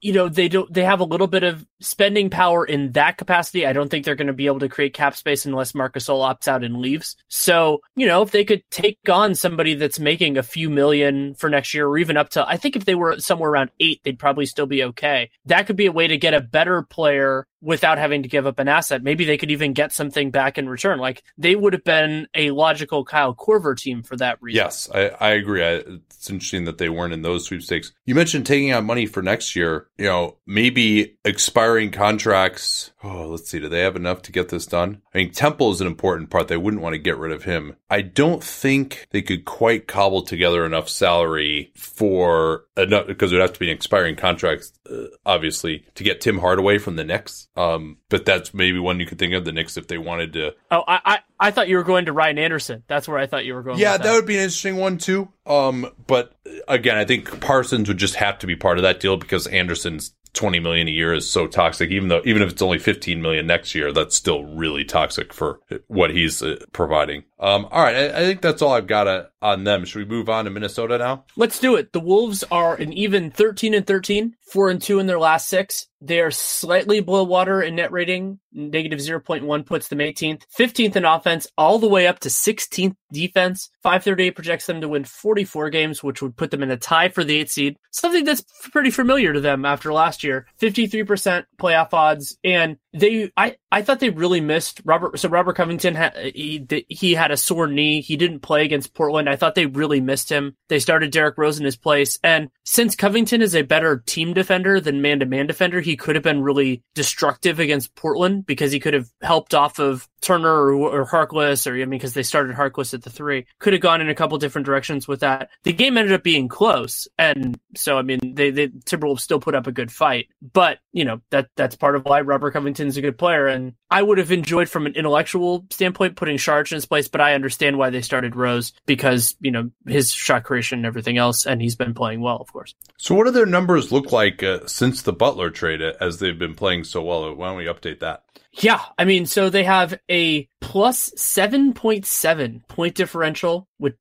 you know they don't they have a little bit of spending power in that capacity. I don't think they're going to be able to create cap space unless Marcus Gasol opts out and leaves. So you know if they could take on somebody that's making a few million for next year or even up to I think if they were somewhere around eight they'd probably still be okay. That could be a way to get a better player without having to give up an asset. Maybe they could even get something back in return. Like they would have been a logical Kyle Korver team for that reason. Yes, I, I agree. I, it's interesting that they weren't in those sweepstakes. You mentioned taking out money for next year. You know, maybe expiring contracts. Oh, let's see. Do they have enough to get this done? I mean, Temple is an important part. They wouldn't want to get rid of him. I don't think they could quite cobble together enough salary for enough because it would have to be an expiring contract, uh, obviously, to get Tim Hardaway from the Knicks. Um, but that's maybe one you could think of the Knicks if they wanted to Oh, I, I I thought you were going to Ryan Anderson. That's where I thought you were going. Yeah, with that would be an interesting one too. Um, but again, I think Parsons would just have to be part of that deal because Anderson's twenty million a year is so toxic. Even though, even if it's only fifteen million next year, that's still really toxic for what he's uh, providing. Um, all right, I, I think that's all I've got uh, on them. Should we move on to Minnesota now? Let's do it. The Wolves are an even 13 and 13, 4 and 2 in their last 6. They are slightly below water in net rating. Negative 0.1 puts them 18th. 15th in offense, all the way up to 16th defense. 538 projects them to win 44 games, which would put them in a tie for the 8th seed. Something that's pretty familiar to them after last year. 53% playoff odds. And they, I, I thought they really missed Robert. So Robert Covington, he, he had a sore knee. He didn't play against Portland. I thought they really missed him. They started Derrick Rose in his place. And since Covington is a better team defender than man to man defender, he could have been really destructive against Portland because he could have helped off of Turner or, or Harkless, or I mean, because they started Harkless at the three, could have gone in a couple different directions with that. The game ended up being close, and so I mean, they, they Timberwolves still put up a good fight, but you know that that's part of why Robert Covington's a good player, and I would have enjoyed from an intellectual standpoint putting Saric in his place, but I understand why they started Rose because you know his shot creation and everything else, and he's been playing well, of course. So, what do their numbers look like uh, since the Butler trade uh, as they've been playing so well? Why don't we update that? Yeah, I mean, so they have a plus 7.7 point differential with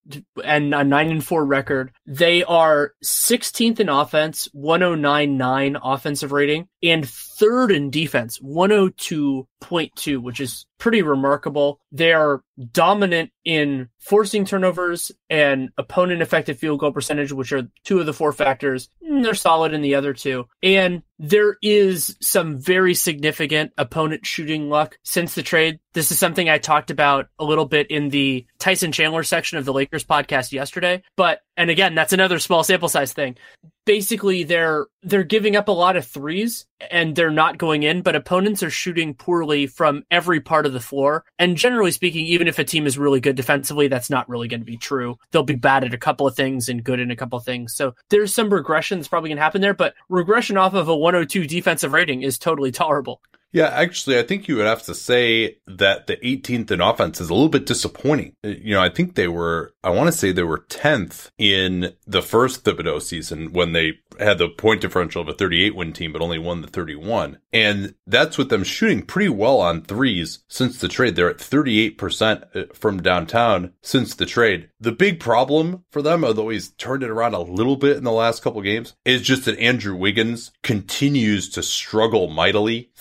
and a 9 and 4 record. They are 16th in offense, 1099 offensive rating, and third in defense, 102.2, which is pretty remarkable. They are dominant in forcing turnovers and opponent effective field goal percentage, which are two of the four factors. Mm, they're solid in the other two. And there is some very significant opponent shooting luck since the trade. This is something I talked about a little bit in the Tyson Chandler section of the Lakers podcast yesterday. But, and again, that's another small sample size thing. Basically, they're, they're giving up a lot of threes and they're not going in, but opponents are shooting poorly from every part of the floor. And generally speaking, even if a team is really good defensively, that's not really going to be true. They'll be bad at a couple of things and good in a couple of things. So there's some regression that's probably going to happen there, but regression off of a 102 defensive rating is totally tolerable. Yeah, actually, I think you would have to say that the 18th in offense is a little bit disappointing. Uh, you know, I think they were, I want to say they were 10th in the first Thibodeau season when they had the point differential of a 38 win team, but only won the 31. And that's with them shooting pretty well on threes since the trade. They're at 38% uh, from downtown since the trade. The big problem for them, although he's turned it around a little bit in the last couple games, is just that Andrew Wiggins continues to struggle mightily.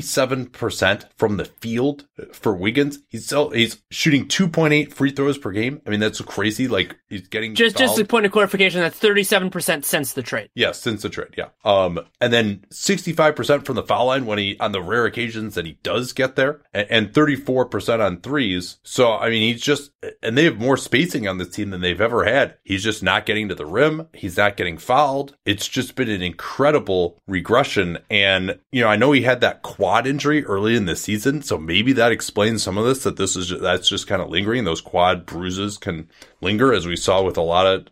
37% from the field for Wiggins. He's still, he's shooting 2.8 free throws per game. I mean, that's crazy. Like he's getting just, fouled. just a point of clarification. That's 37% since the trade. Yeah, since the trade. Yeah. Um, and then 65% from the foul line when he, on the rare occasions that he does get there and, and 34% on threes. So, I mean, he's just, and they have more spacing on this team than they've ever had. He's just not getting to the rim. He's not getting fouled. It's just been an incredible regression. And, you know, I know he had that quad injury early in the season. So maybe that explains some of this, that this is, just, that's just kind of lingering. Those quad bruises can linger as we saw with a lot of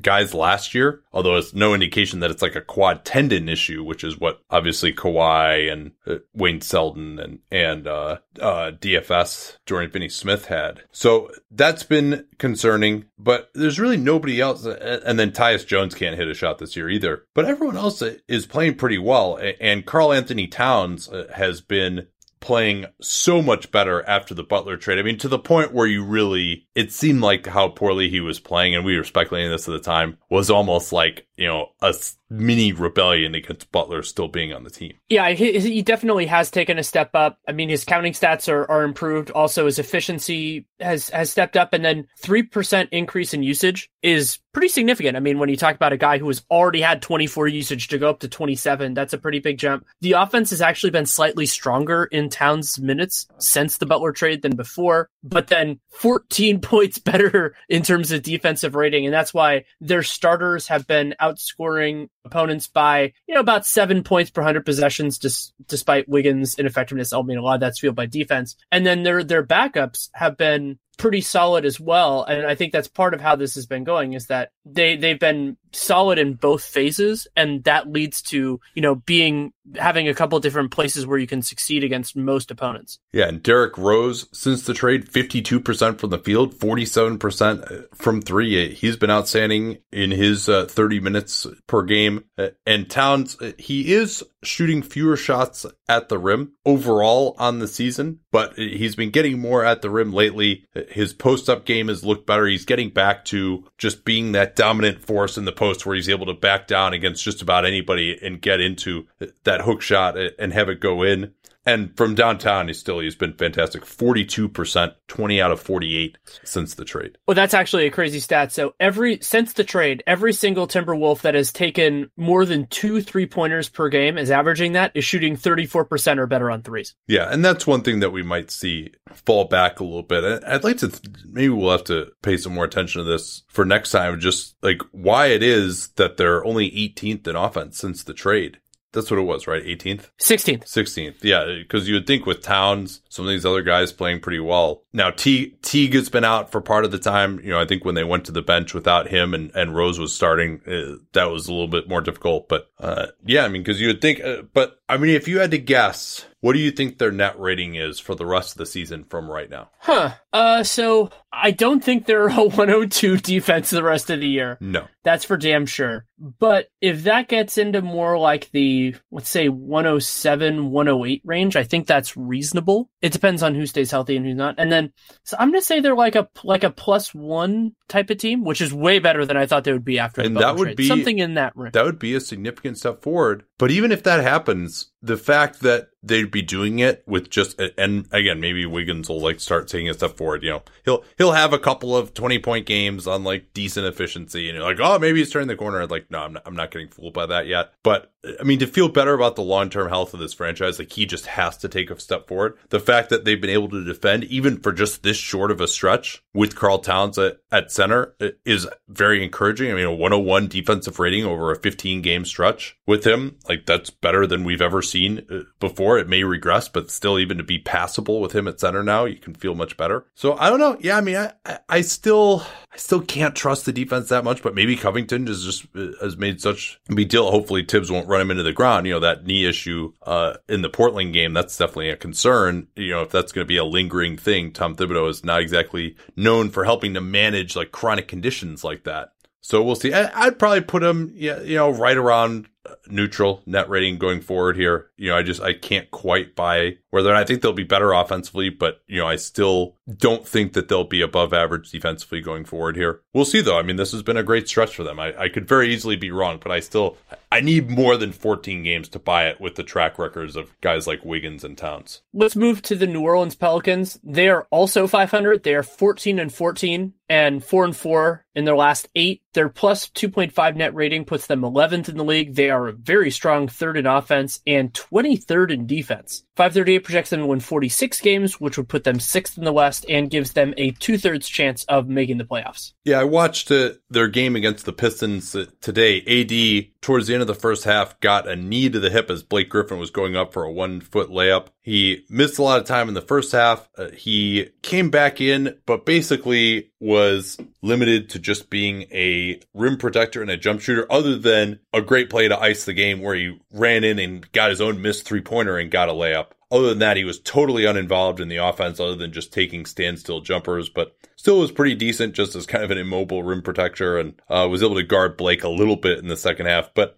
guys last year, although it's no indication that it's like a quad tendon issue, which is what obviously Kawhi and uh, Wayne Selden and, and, uh, uh, DFS Dorian Finney-Smith had. So that's been concerning, but there's really nobody else. And then Tyus Jones can't hit a shot this year either, but everyone else is playing pretty well. And Karl-Anthony Towns uh, has been playing so much better after the Butler trade. I mean, to the point where you really, it seemed like how poorly he was playing, and we were speculating this at the time, was almost like, you know, a mini rebellion against Butler still being on the team. Yeah, he, he definitely has taken a step up. I mean, his counting stats are, are improved. Also, his efficiency has, has stepped up. And then 3% increase in usage is pretty significant. I mean, when you talk about a guy who has already had 24 usage to go up to 27, that's a pretty big jump. The offense has actually been slightly stronger in Towns' minutes since the Butler trade than before, but then 14 points better in terms of defensive rating. And that's why their starters have been outscoring opponents by, you know, about seven points per 100 possessions, dis- despite Wiggins' ineffectiveness. I mean, a lot of that's fueled by defense. And then their, their backups have been pretty solid as well. And I think that's part of how this has been going is that they, they've been solid in both phases. And that leads to, you know, being, having a couple different places where you can succeed against most opponents. Yeah. And Derrick Rose, since the trade, 52% from the field, 47% uh, from three. Uh, he's been outstanding in his uh, 30 minutes per game. Uh, and Towns, he is shooting fewer shots at the rim overall on the season, but he's been getting more at the rim lately. His post up game has looked better. He's getting back to just being that dominant force in the post where he's able to back down against just about anybody and get into that hook shot and have it go in. And from downtown, he's still he's been fantastic. Forty two percent, twenty out of forty eight since the trade. Well, that's actually a crazy stat. So every since the trade, every single Timberwolf that has taken more than two three pointers per game is averaging that is shooting thirty four percent or better on threes. Yeah, and that's one thing that we might see fall back a little bit. I'd like to maybe we'll have to pay some more attention to this for next time. Just like why it is that they're only 18th in offense since the trade. That's what it was, right? 18th? 16th. 16th. Yeah, because you would think with Towns, some of these other guys playing pretty well. Now, T- Teague has been out for part of the time. You know, I think when they went to the bench without him and, and Rose was starting, uh, that was a little bit more difficult. But uh, yeah, I mean, because you would think, uh, but I mean, if you had to guess, what do you think their net rating is for the rest of the season from right now? Huh. Uh, so I don't think they're a 102 defense the rest of the year. No. That's for damn sure. But if that gets into more like the, let's say 107, 108 range, I think that's reasonable. It depends on who stays healthy and who's not. And then, so I'm to say they're like a, like a plus one type of team, which is way better than I thought they would be after and the that would trade. be something in that range. That would be a significant step forward. But even if that happens, the fact that they'd be doing it with just and again maybe Wiggins will like start taking a step You know, he'll he'll have a couple of twenty point games on like decent efficiency, and you're like, oh, maybe he's turning the corner. Like, no, I'm not, I'm not getting fooled by that yet. But I mean, to feel better about the long term health of this franchise, like he just has to take a step forward. The fact that they've been able to defend even for just this short of a stretch with Karl Towns at, at center is very encouraging. I mean, a 101 defensive rating over a 15 game stretch with him, like that's better than we've ever seen uh, before. It may regress, but still, even to be passable with him at center now, you can feel much better. So I don't know. Yeah, I mean, I, I still, I still can't trust the defense that much, but maybe Covington just uh, has made such a big deal. Hopefully, Thibs won't run him into the ground. You know, that knee issue uh, in the Portland game, that's definitely a concern. You know, if that's going to be a lingering thing, Tom Thibodeau is not exactly known for helping to manage like chronic conditions like that. So we'll see. I, would probably put him, you know, right around neutral net rating going forward here. You know, I just I can't quite buy whether I think they'll be better offensively, but you know, I still don't think that they'll be above average defensively going forward here. We'll see though. I mean, this has been a great stretch for them. I, I could very easily be wrong, but I still I need more than 14 games to buy it with the track records of guys like Wiggins and Towns. Let's move to the New Orleans Pelicans. They are also 500. They are 14 and 14 and 4 and 4 in their last 8. Their plus 2.5 net rating puts them 11th in the league. They are a very strong third in offense and 23rd in defense. 538 projects them to win 46 games, which would put them sixth in the West and gives them a two thirds chance of making the playoffs. Yeah, I watched uh, their game against the Pistons uh, today. AD towards the end of the first half, got a knee to the hip as Blake Griffin was going up for a one foot layup. He missed a lot of time in the first half. Uh, he came back in, but basically was limited to just being a rim protector and a jump shooter, other than a great play to ice the game where he ran in and got his own missed three pointer and got a layup. Other than that, he was totally uninvolved in the offense other than just taking standstill jumpers, but still was pretty decent just as kind of an immobile rim protector and uh, was able to guard Blake a little bit in the second half. But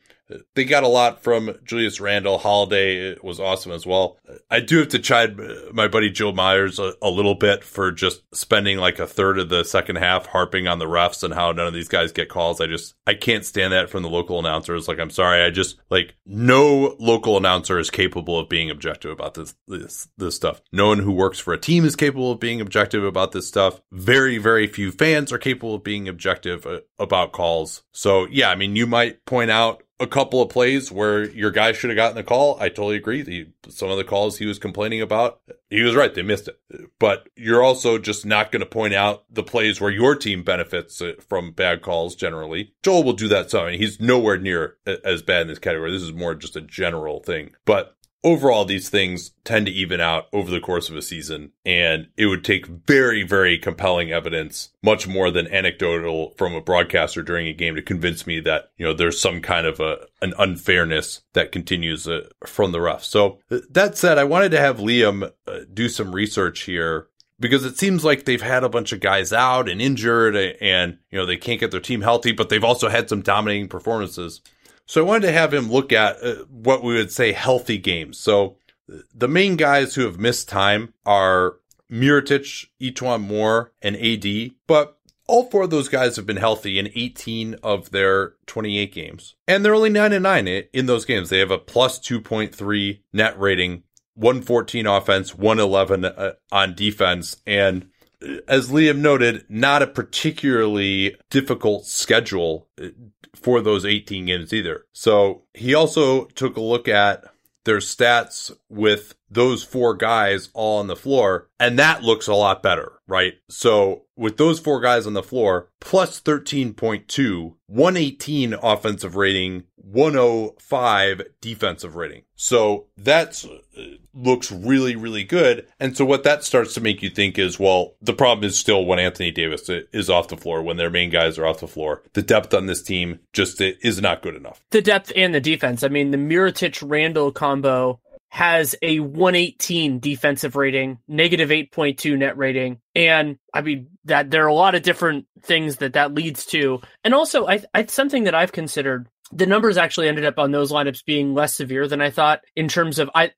they got a lot from Julius Randle. Holiday was awesome as well. I do have to chide my buddy Joel Meyers a, a, little bit for just spending like a third of the second half harping on the refs and how none of these guys get calls. I just I can't stand that from the local announcers. Like I'm sorry, I just like no local announcer is capable of being objective about this this this stuff. No one who works for a team is capable of being objective about this stuff. Very very few fans are capable of being objective uh, about calls. So yeah, I mean you might point out a couple of plays where your guy should have gotten the call. I totally agree. Some of the calls he was complaining about, he was right. They missed it. But you're also just not going to point out the plays where your team benefits uh, from bad calls generally. Joel will do that some. He's nowhere near as bad in this category. This is more just a general thing. But overall, these things tend to even out over the course of a season. And it would take very, very compelling evidence, much more than anecdotal from a broadcaster during a game to convince me that, you know, there's some kind of a, an unfairness that continues uh, from the rough. So that said, I wanted to have Liam uh, do some research here because it seems like they've had a bunch of guys out and injured and, you know, they can't get their team healthy, but they've also had some dominating performances. So I wanted to have him look at uh, what we would say healthy games. So the main guys who have missed time are Mirotic, E'Twaun Moore, and AD, but all four of those guys have been healthy in 18 of their 28 games. And they're only 9 and 9 in those games. They have a plus 2.3 net rating, 114 offense, 111 uh, on defense, and uh, as Liam noted, not a particularly difficult schedule for those 18 games either. So he also took a look at their stats with those four guys all on the floor, and that looks a lot better, right? So with those four guys on the floor, plus 13.2, 118 offensive rating, 105 defensive rating. So that's looks really, really good. And so what that starts to make you think is, well, the problem is still when Anthony Davis is off the floor, when their main guys are off the floor. The depth on this team just is not good enough. The depth and the defense. I mean, the Mirotic Randle combo has a 118 defensive rating, negative 8.2 net rating. And I mean, that there are a lot of different things that that leads to. And also, I, I something that I've considered the numbers actually ended up on those lineups being less severe than I thought in terms of I,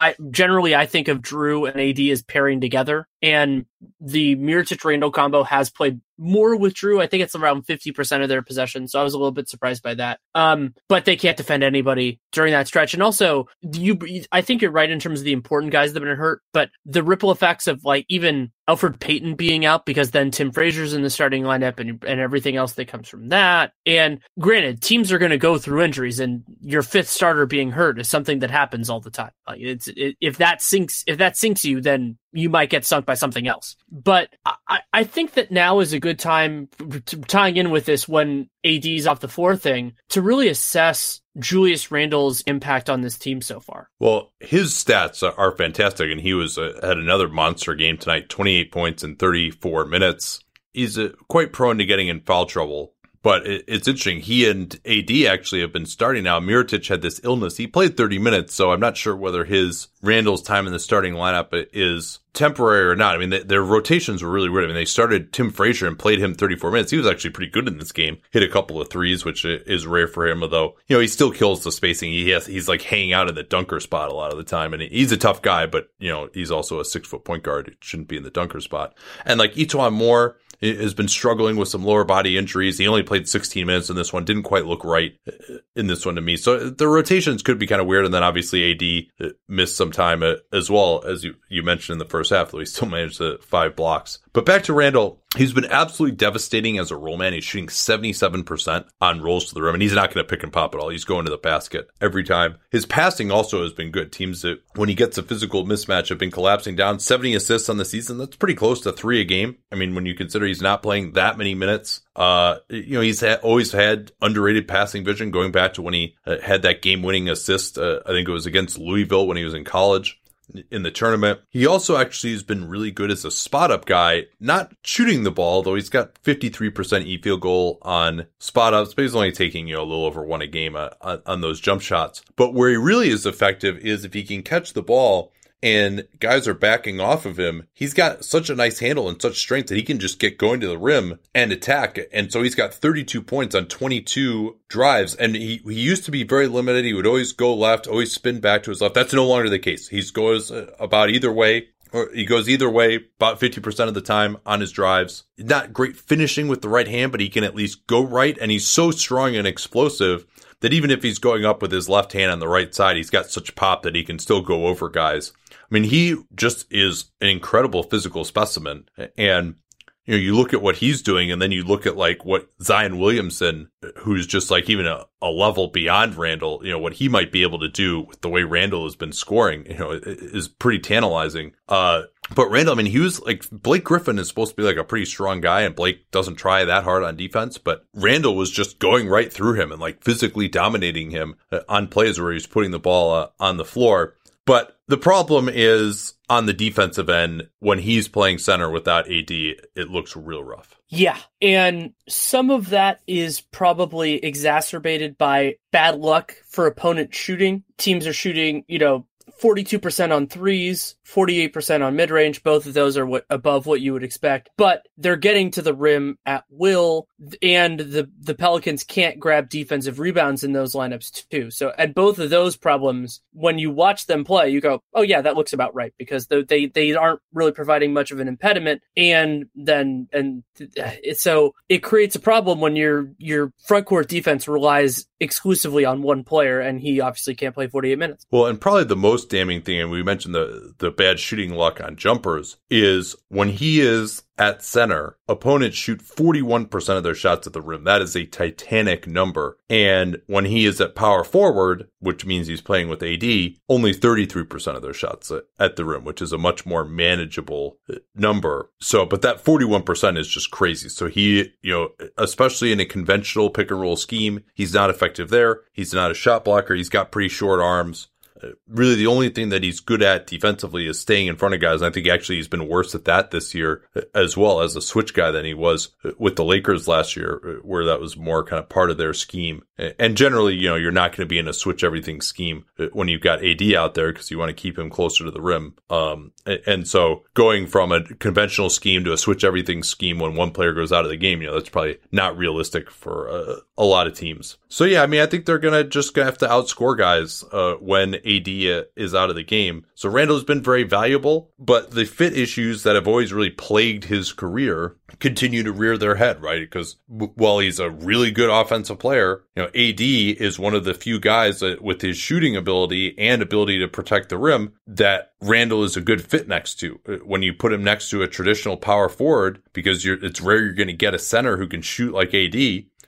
I generally I think of Jrue and AD as pairing together. And the Mirotic Randle combo has played more with Jrue. I think it's around 50% of their possession. So I was a little bit surprised by that. Um, but they can't defend anybody during that stretch. And also you, I think you're right in terms of the important guys that have been hurt, but the ripple effects of like even Elfrid Payton being out because then Tim Frazier's in the starting lineup and, and everything else that comes from that. And granted, teams are going to go through injuries and your fifth starter being hurt is something that happens all the time. Like it's, it, if that sinks, if that sinks you, then you might get sunk by something else. But I, I think that now is a good time to, tying in with this when AD's off the floor thing to really assess Julius Randle's impact on this team so far. Well, his stats are fantastic, and he was uh, had another monster game tonight: twenty eight points in thirty four minutes. He's uh, quite prone to getting in foul trouble. But it's interesting. He and AD actually have been starting now. Mirotic had this illness. He played 30 minutes, so I'm not sure whether his Randle's time in the starting lineup is temporary or not. I mean, their rotations were really weird. I mean, they started Tim Frazier and played him 34 minutes. He was actually pretty good in this game. Hit a couple of threes, which is rare for him, although, you know, he still kills the spacing. He has, he's like hanging out in the dunker spot a lot of the time. And he's a tough guy, but, you know, he's also a six foot point guard. It shouldn't be in the dunker spot. And like E'Twaun Moore, has been struggling with some lower body injuries. He only played 16 minutes in this one. Didn't quite look right uh, in this one to me. So uh, the rotations could be kind of weird. And then obviously AD uh, missed some time as well, as you, you mentioned in the first half, though he still managed the five blocks. But back to Randle, he's been absolutely devastating as a roll man. He's shooting 77% on rolls to the rim, and he's not going to pick and pop at all. He's going to the basket every time. His passing also has been good. Teams that, when he gets a physical mismatch, have been collapsing down. 70 assists on the season. That's pretty close to three a game. I mean, when you consider he's not playing that many minutes. Uh, you know, he's ha- always had underrated passing vision going back to when he uh, had that game winning assist. Uh, I think it was against Louisville when he was in college in the tournament. He also actually has been really good as a spot up guy, not shooting the ball, though he's got 53% e field goal on spot ups, but he's only taking, you know, a little over one a game uh, on, on those jump shots. But where he really is effective is if he can catch the ball and guys are backing off of him, he's got such a nice handle and such strength that he can just get going to the rim and attack. And so he's got 32 points on 22 drives. And he, he used to be very limited. He would always go left, always spin back to his left. That's no longer the case. He goes uh, about either way. Or he goes either way about 50% of the time on his drives. Not great finishing with the right hand, but he can at least go right. And he's so strong and explosive that even if he's going up with his left hand on the right side, he's got such pop that he can still go over guys. I mean, he just is an incredible physical specimen. And, you know, you look at what he's doing and then you look at like what Zion Williamson, who's just like even a, a level beyond Randle, you know, what he might be able to do with the way Randle has been scoring, you know, is pretty tantalizing. Uh, but Randle, I mean, he was like Blake Griffin is supposed to be like a pretty strong guy, and Blake doesn't try that hard on defense. But Randle was just going right through him and like physically dominating him uh, on plays where he's putting the ball uh, on the floor. But the problem is on the defensive end, when he's playing center without AD, it looks real rough. Yeah. And some of that is probably exacerbated by bad luck for opponent shooting. Teams are shooting, you know, 42% on threes, 48% on mid range. Both of those are what, above what you would expect, but they're getting to the rim at will. And the, the Pelicans can't grab defensive rebounds in those lineups too. So at both of those problems, when you watch them play, you go, Oh yeah, that looks about right because they, they aren't really providing much of an impediment. And then, and uh, so it creates a problem when your, your front court defense relies exclusively on one player and he obviously can't play 48 minutes. Well, and probably the most damning thing, and we mentioned the, the bad shooting luck on jumpers, is when he is at center, opponents shoot 41% of their shots at the rim. That is a titanic number. And when he is at power forward, which means he's playing with AD, only 33% of their shots at the rim, which is a much more manageable uh, number. So, but that 41% is just crazy. So he, you know, especially in a conventional pick and roll scheme, he's not effective there. He's not a shot blocker. He's got pretty short arms really the only thing that he's good at defensively is staying in front of guys. And I think actually he's been worse at that this year uh, as well as a switch guy than he was uh, with the Lakers last year, uh, where that was more kind of part of their scheme. And generally, you know, you're not going to be in a switch everything scheme when you've got AD out there because you want to keep him closer to the rim. Um, and so going from a conventional scheme to a switch everything scheme when one player goes out of the game, you know, that's probably not realistic for a, a lot of teams. So yeah, I mean, I think they're going to just gonna have to outscore guys uh, when AD is out of the game. So Randle's been very valuable, but the fit issues that have always really plagued his career continue to rear their head, right? Because while he's a really good offensive player, you know, AD is one of the few guys that with his shooting ability and ability to protect the rim that Randle is a good fit next to. Uh, when you put him next to a traditional power forward, because it's rare you're going to get a center who can shoot like AD.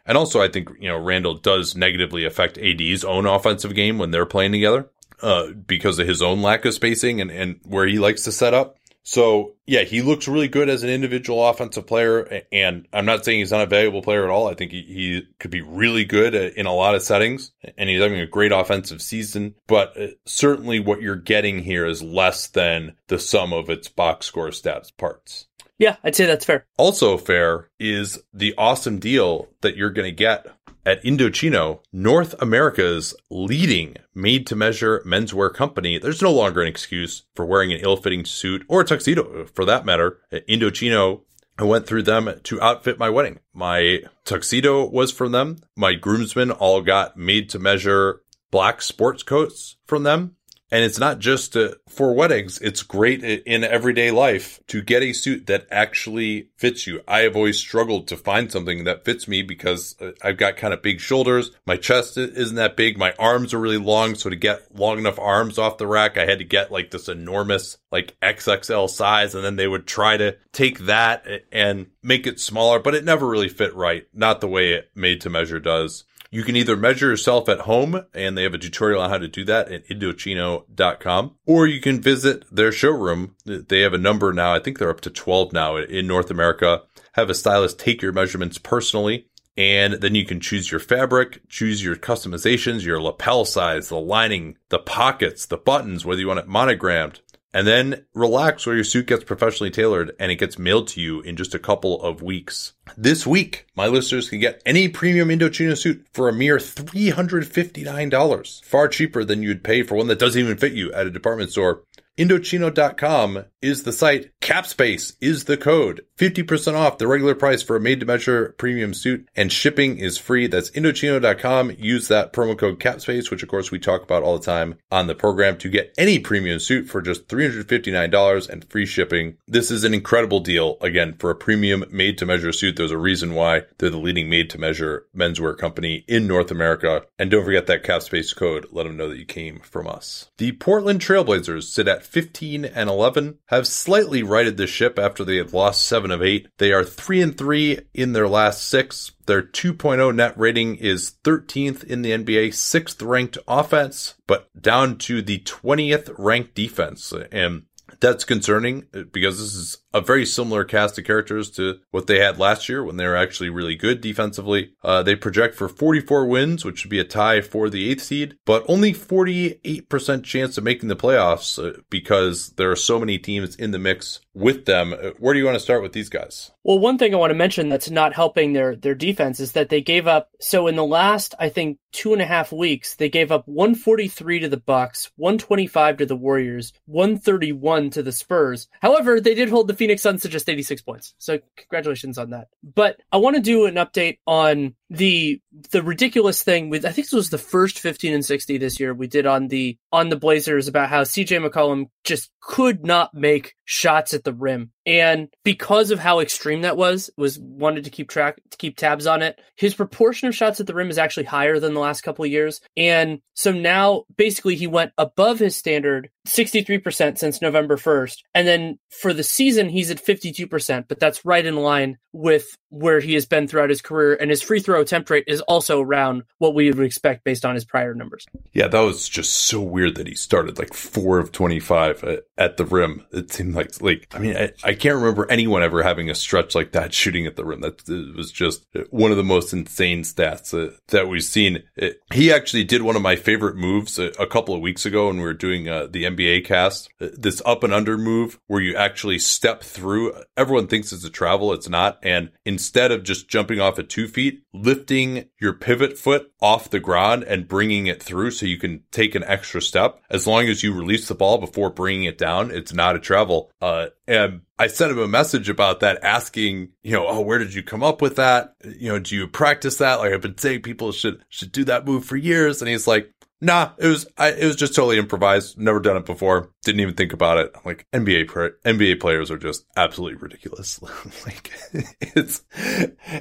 And also, I think, you know, Randle does negatively affect AD's own offensive game when they're playing together uh, because of his own lack of spacing and, and where he likes to set up. So yeah, he looks really good as an individual offensive player, and I'm not saying he's not a valuable player at all. I think he, he could be really good in a lot of settings, and he's having a great offensive season. But uh, certainly, what you're getting here is less than the sum of its box score stats parts. Yeah, I'd say that's fair. Also fair is the awesome deal that you're going to get at Indochino, North America's leading made to measure menswear company, there's no longer an excuse for wearing an ill fitting suit or a tuxedo for that matter. At Indochino, I went through them to outfit my wedding. My tuxedo was from them. My groomsmen all got made to measure black sports coats from them. And it's not just uh, for weddings. It's great in everyday life to get a suit that actually fits you. I have always struggled to find something that fits me because uh, I've got kind of big shoulders. My chest isn't that big. My arms are really long. So to get long enough arms off the rack, I had to get like this enormous, like XXL size. And then they would try to take that and make it smaller, but it never really fit right. Not the way it made to measure does. You can either measure yourself at home, and they have a tutorial on how to do that at Indochino.com, or you can visit their showroom. They have a number now. I think they're up to 12 now in North America have a stylist take your measurements personally. And then you can choose your fabric, choose your customizations, your lapel size, the lining, the pockets, the buttons, whether you want it monogrammed, and then relax where your suit gets professionally tailored and it gets mailed to you in just a couple of weeks. This week, my listeners can get any premium Indochino suit for a mere $359, far cheaper than you'd pay for one that doesn't even fit you at a department store. Indochino.com is the site. Capspace is the code. 50% off the regular price for a made to measure premium suit and shipping is free. That's Indochino.com. Use that promo code Capspace, which of course we talk about all the time on the program to get any premium suit for just $359 and free shipping. This is an incredible deal. Again, for a premium made to measure suit, there's a reason why they're the leading made to measure menswear company in North America. And don't forget that Capspace code. Let them know that you came from us. The Portland Trailblazers sit at 15 and 11, have slightly righted the ship after they had lost 7 of 8. They are 3 and 3 in their last 6. Their 2.0 net rating is 13th in the NBA, 6th ranked offense, but down to the 20th ranked defense. And that's concerning because this is a very similar cast of characters to what they had last year when they were actually really good defensively. Uh, they project for 44 wins, which would be a tie for the eighth seed, but only 48% chance of making the playoffs uh, because there are so many teams in the mix with them. Uh, where do you want to start with these guys? Well, one thing I want to mention that's not helping their their defense is that they gave up. So in the last, I think two and a half weeks, they gave up 143 to the Bucks, 125 to the Warriors, 131 to the Spurs. However, they did hold the Phoenix Suns to just 86 points. So congratulations on that. But I want to do an update on the the ridiculous thing with I think this was the first 15 and 60 this year we did on the on the Blazers about how CJ McCollum just could not make shots at the rim. And because of how extreme that was, was wanted to keep track to keep tabs on it. His proportion of shots at the rim is actually higher than the last couple of years. And so now basically he went above his standard 63% since November 1st. And then for the season he's at 52%, but that's right in line with where he has been throughout his career and his free throw attempt rate is also around what we would expect based on his prior numbers. Yeah, that was just so weird that he started like 4 of 25 at, the rim. It seemed like like I mean I, I can't remember anyone ever having a stretch like that shooting at the rim. That was just one of the most insane stats uh, that we've seen. It, he actually did one of my favorite moves a, a couple of weeks ago when we were doing uh, the NBA cast. Uh, this up and under move where you actually step through. Everyone thinks it's a travel. It's not. And instead of just jumping off at two feet, lifting your pivot foot off the ground and bringing it through so you can take an extra step. As long as you release the ball before bringing it down, it's not a travel. Uh, and I sent him a message about that, asking, you know, oh, where did you come up with that? You know, do you practice that? Like I've been saying people should, should do that move for years. And he's like, Nah, it was I, it was just totally improvised. Never done it before. Didn't even think about it. Like NBA NBA players are just absolutely ridiculous. like it's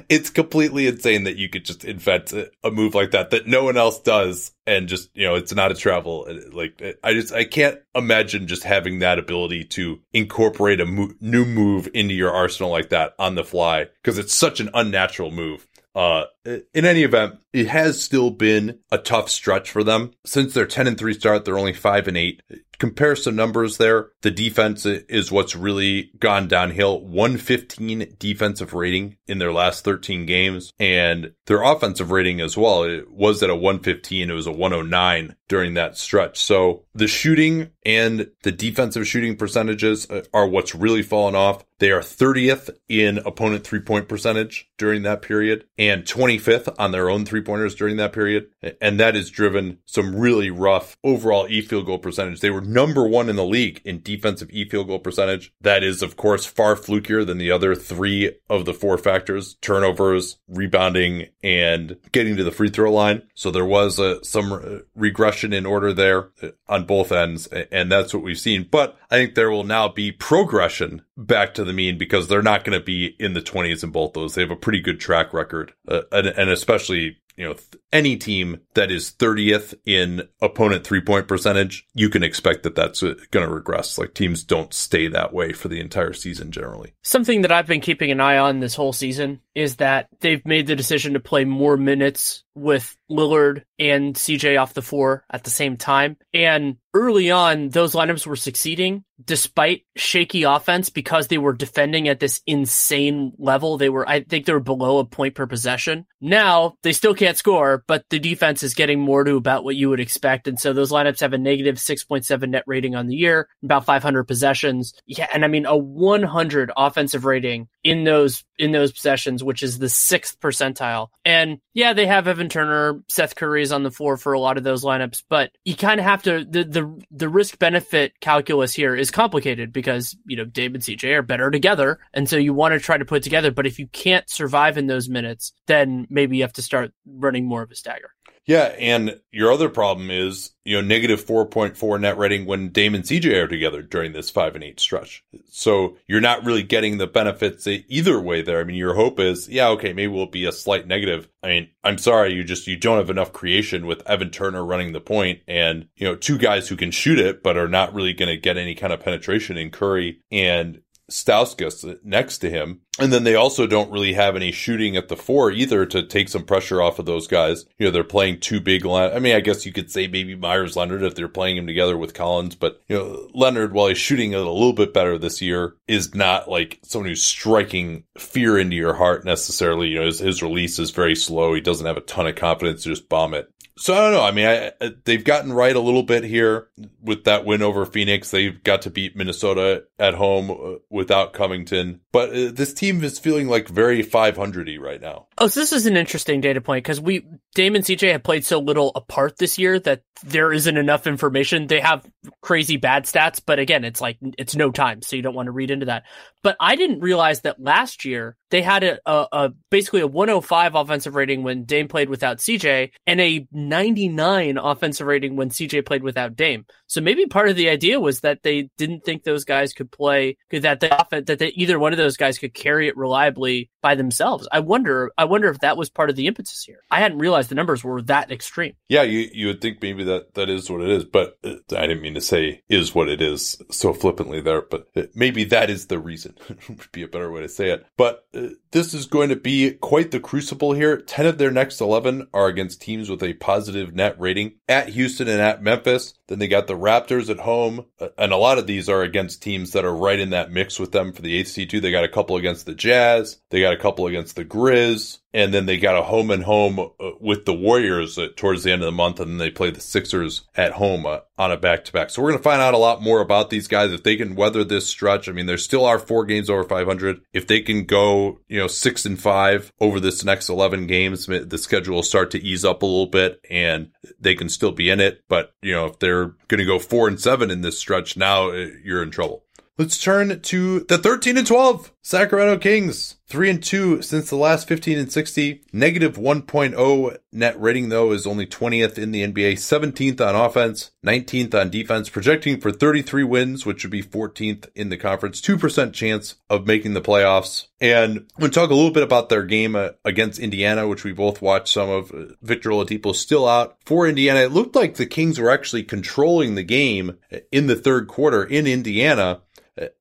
it's completely insane that you could just invent a move like that that no one else does, and just you know it's not a travel. Like I just I can't imagine just having that ability to incorporate a mo- new move into your arsenal like that on the fly because it's such an unnatural move. Uh, in any event, it has still been a tough stretch for them. Since their 10 and 3 start, they're only 5 and 8. Compare some numbers there. The defense is what's really gone downhill. 115 defensive rating in their last 13 games and their offensive rating as well. It was at a 115. It was a 109 during that stretch. So the shooting and the defensive shooting percentages uh, are what's really fallen off. They are 30th in opponent three point percentage during that period and 25th on their own three pointers during that period. And that has driven some really rough overall e field goal percentage. They were number one in the league in defensive e field goal percentage. That is, of course, far flukier than the other three of the four factors turnovers, rebounding, and getting to the free throw line. So there was a, some uh, regression in order there uh, on both ends. And that's what we've seen. But I think there will now be progression back to the mean because they're not going to be in the 20s in both those. They have a pretty good track record. Uh, and, and especially you know, any team that is 30th in opponent three point percentage, you can expect that that's uh, going to regress. Like teams don't stay that way for the entire season generally. Something that I've been keeping an eye on this whole season is that they've made the decision to play more minutes with Lillard and CJ off the floor at the same time. And early on, those lineups were succeeding despite shaky offense because they were defending at this insane level. They were, I think they were below a point per possession. Now they still can't score, but the defense is getting more to about what you would expect. And so those lineups have a negative 6.7 net rating on the year, about 500 possessions. Yeah. And I mean, a 100 offensive rating in those, in those possessions, which is the sixth percentile. And yeah, they have Evan Turner, Seth Curry is on the floor for a lot of those lineups, but you kind of have to, the, the, the risk benefit calculus here is complicated because, you know, Dame and CJ are better together. And so you want to try to put together, but if you can't survive in those minutes, then maybe you have to start running more of a stagger. Yeah, and your other problem is, you know, negative 4.4 net rating when Dame and CJ are together during this 5 and 8 stretch. So you're not really getting the benefits either way there. I mean, your hope is, yeah, okay, maybe we'll be a slight negative. I mean, I'm sorry, you just, you don't have enough creation with Evan Turner running the point and, you know, two guys who can shoot it, but are not really going to get any kind of penetration in Curry and Stauskas next to him. And then they also don't really have any shooting at the four either to take some pressure off of those guys. You know, they're playing two big. I mean, I guess you could say maybe Meyers Leonard if they're playing him together with Collins, but you know, Leonard, while he's shooting a little bit better this year, is not like someone who's striking fear into your heart necessarily. You know, his, his release is very slow. He doesn't have a ton of confidence to just bomb it. So I don't know. I mean, I, I, they've gotten right a little bit here with that win over Phoenix. They've got to beat Minnesota at home uh, without Covington, but uh, this team is feeling like very 500y right now. Oh, so this is an interesting data point because we Dame and CJ have played so little apart this year that there isn't enough information. They have crazy bad stats, but again, it's like it's no time, so you don't want to read into that. But I didn't realize that last year they had a, a, a basically a 105 offensive rating when Dame played without CJ and a 99 offensive rating when CJ played without Dame. So maybe part of the idea was that they didn't think those guys could play, that the offense, that they, either one of those guys could carry it reliably by themselves. I wonder, I wonder if that was part of the impetus here. I hadn't realized the numbers were that extreme. Yeah, you you would think maybe that that is what it is, but uh, I didn't mean to say is what it is so flippantly there, but uh, maybe that is the reason. would be a better way to say it. But uh, this is going to be quite the crucible here. 10 of their next 11 are against teams with a positive net rating at Houston and at Memphis. Then they got the Raptors at home. Uh, and a lot of these are against teams that are right in that mix with them for the ACC2. They got a couple against the Jazz. They got a couple against the Grizz and then they got a home and home uh, with the Warriors uh, towards the end of the month, and then they play the Sixers at home on a back to back. So we're going to find out a lot more about these guys if they can weather this stretch. I mean, there still are four games over 500. If they can go, you know, six and five over this next 11 games, the schedule will start to ease up a little bit, and they can still be in it. But you know, if they're going to go four and seven in this stretch, now eh, you're in trouble. Let's turn to the 13 and 12 Sacramento Kings. 3 and 2 since the last 15 and 60. Negative 1.0 net rating though is only 20th in the NBA, 17th on offense, 19th on defense, projecting for 33 wins, which would be 14th in the conference, 2% chance of making the playoffs. And we'll talk a little bit about their game uh, against Indiana, which we both watched some of. Uh, Victor Oladipo still out for Indiana. It looked like the Kings were actually controlling the game in the third quarter in Indiana.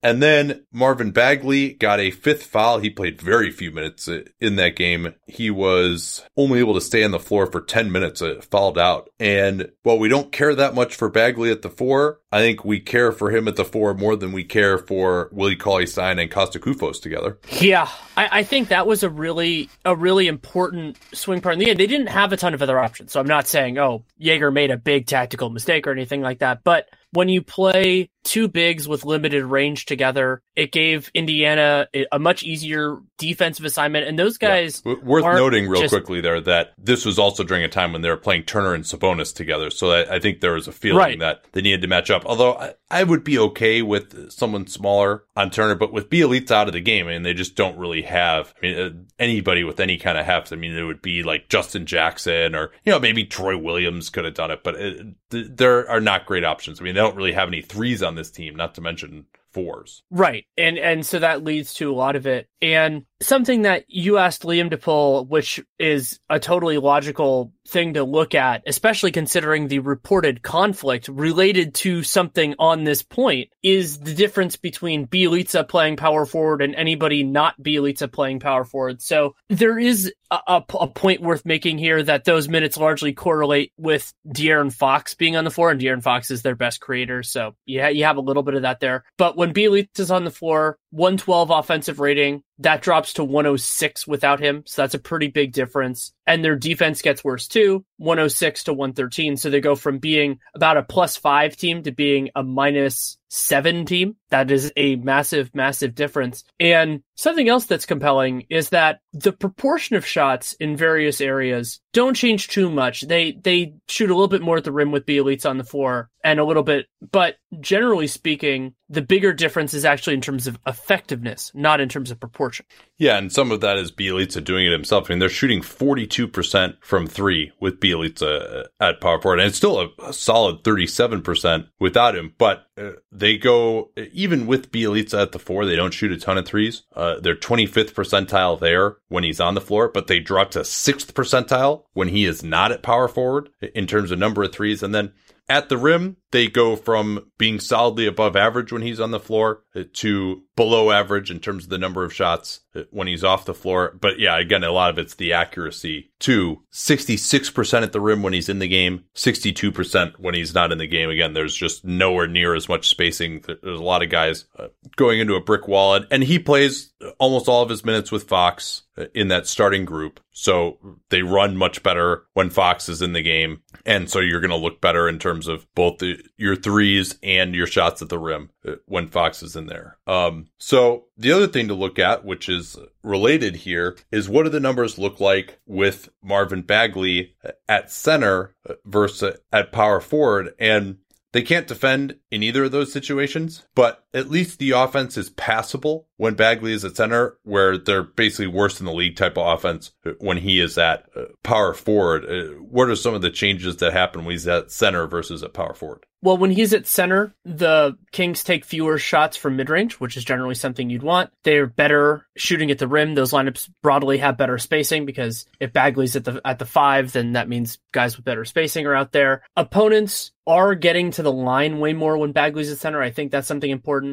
And then Marvin Bagley got a fifth foul. He played very few minutes in that game. He was only able to stay on the floor for 10 minutes, uh, fouled out. And while we don't care that much for Bagley at the four, I think we care for him at the four more than we care for Willie Cauley Stein and Costa Koufos together. Yeah, I, I, think that was a really a really important swing part in the end. They didn't have a ton of other options. So I'm not saying, oh, Joerger made a big tactical mistake or anything like that. But when you play two bigs with limited range together, it gave Indiana a much easier defensive assignment. And those guys yeah. worth noting real just, quickly there that this was also during a time when they were playing Turner and Sabonis together. So I, I think there was a feeling right. that they needed to match up. Although I, I, would be okay with someone smaller on Turner, but with Bjelica out of the game, I and mean, they just don't really have. I mean, uh, anybody with any kind of heft. I mean, it would be like Justin Jackson or you know maybe Troy Williams could have done it, but it, there are not great options. I mean, they don't really have any threes on this team, not to mention fours. Right. And and so that leads to a lot of it. And something that you asked Liam to pull, which is a totally logical thing to look at, especially considering the reported conflict related to something on this point, is the difference between Bjelica playing power forward and anybody not Bjelica playing power forward. So there is a, a, a, point worth making here that those minutes largely correlate with De'Aaron Fox being on the floor, and De'Aaron Fox is their best creator. So yeah, you have a little bit of that there. But when Bjelica is on the floor, 112 offensive rating, that drops to 106 without him. So that's a pretty big difference. And their defense gets worse too, 106 to 113. So they go from being about a plus five team to being a minus seven team. That is a massive, massive difference. And something else that's compelling is that the proportion of shots in various areas don't change too much. They they shoot a little bit more at the rim with Bjelica on the floor and a little bit, but generally speaking, the bigger difference is actually in terms of effectiveness, not in terms of proportion. Yeah, and some of that is Bjelica doing it himself. I mean, they're shooting 42% from three with Bjelica at power forward, and it's still a, a solid 37% without him, but uh, they go, even with Bjelica at the four, they don't shoot a ton of threes. Uh, they're 25th percentile there when he's on the floor, but they drop to 6th percentile when he is not at power forward in terms of number of threes. And then at the rim, they go from being solidly above average when he's on the floor to below average in terms of the number of shots when he's off the floor. But yeah, again, a lot of it's the accuracy to 66% at the rim when he's in the game, 62% when he's not in the game. Again, there's just nowhere near as much spacing. There's a lot of guys uh, going into a brick wall and he plays almost all of his minutes with Fox in that starting group. So they run much better when Fox is in the game. And so you're going to look better in terms of both the, your threes and your shots at the rim uh, when Fox is in there. Um, so the other thing to look at, which is related here, is what do the numbers look like with Marvin Bagley at center versus at power forward? And they can't defend in either of those situations, but at least the offense is passable when Bagley is at center, where they're basically worse than the league type of offense when he is at uh, power forward. Uh, what are some of the changes that happen when he's at center versus at power forward? Well, when he's at center, the Kings take fewer shots from mid range, which is generally something you'd want. They're better shooting at the rim. Those lineups broadly have better spacing because if Bagley's at the at the five, then that means guys with better spacing are out there. Opponents are getting to the line way more when Bagley's at center. I think that's something important.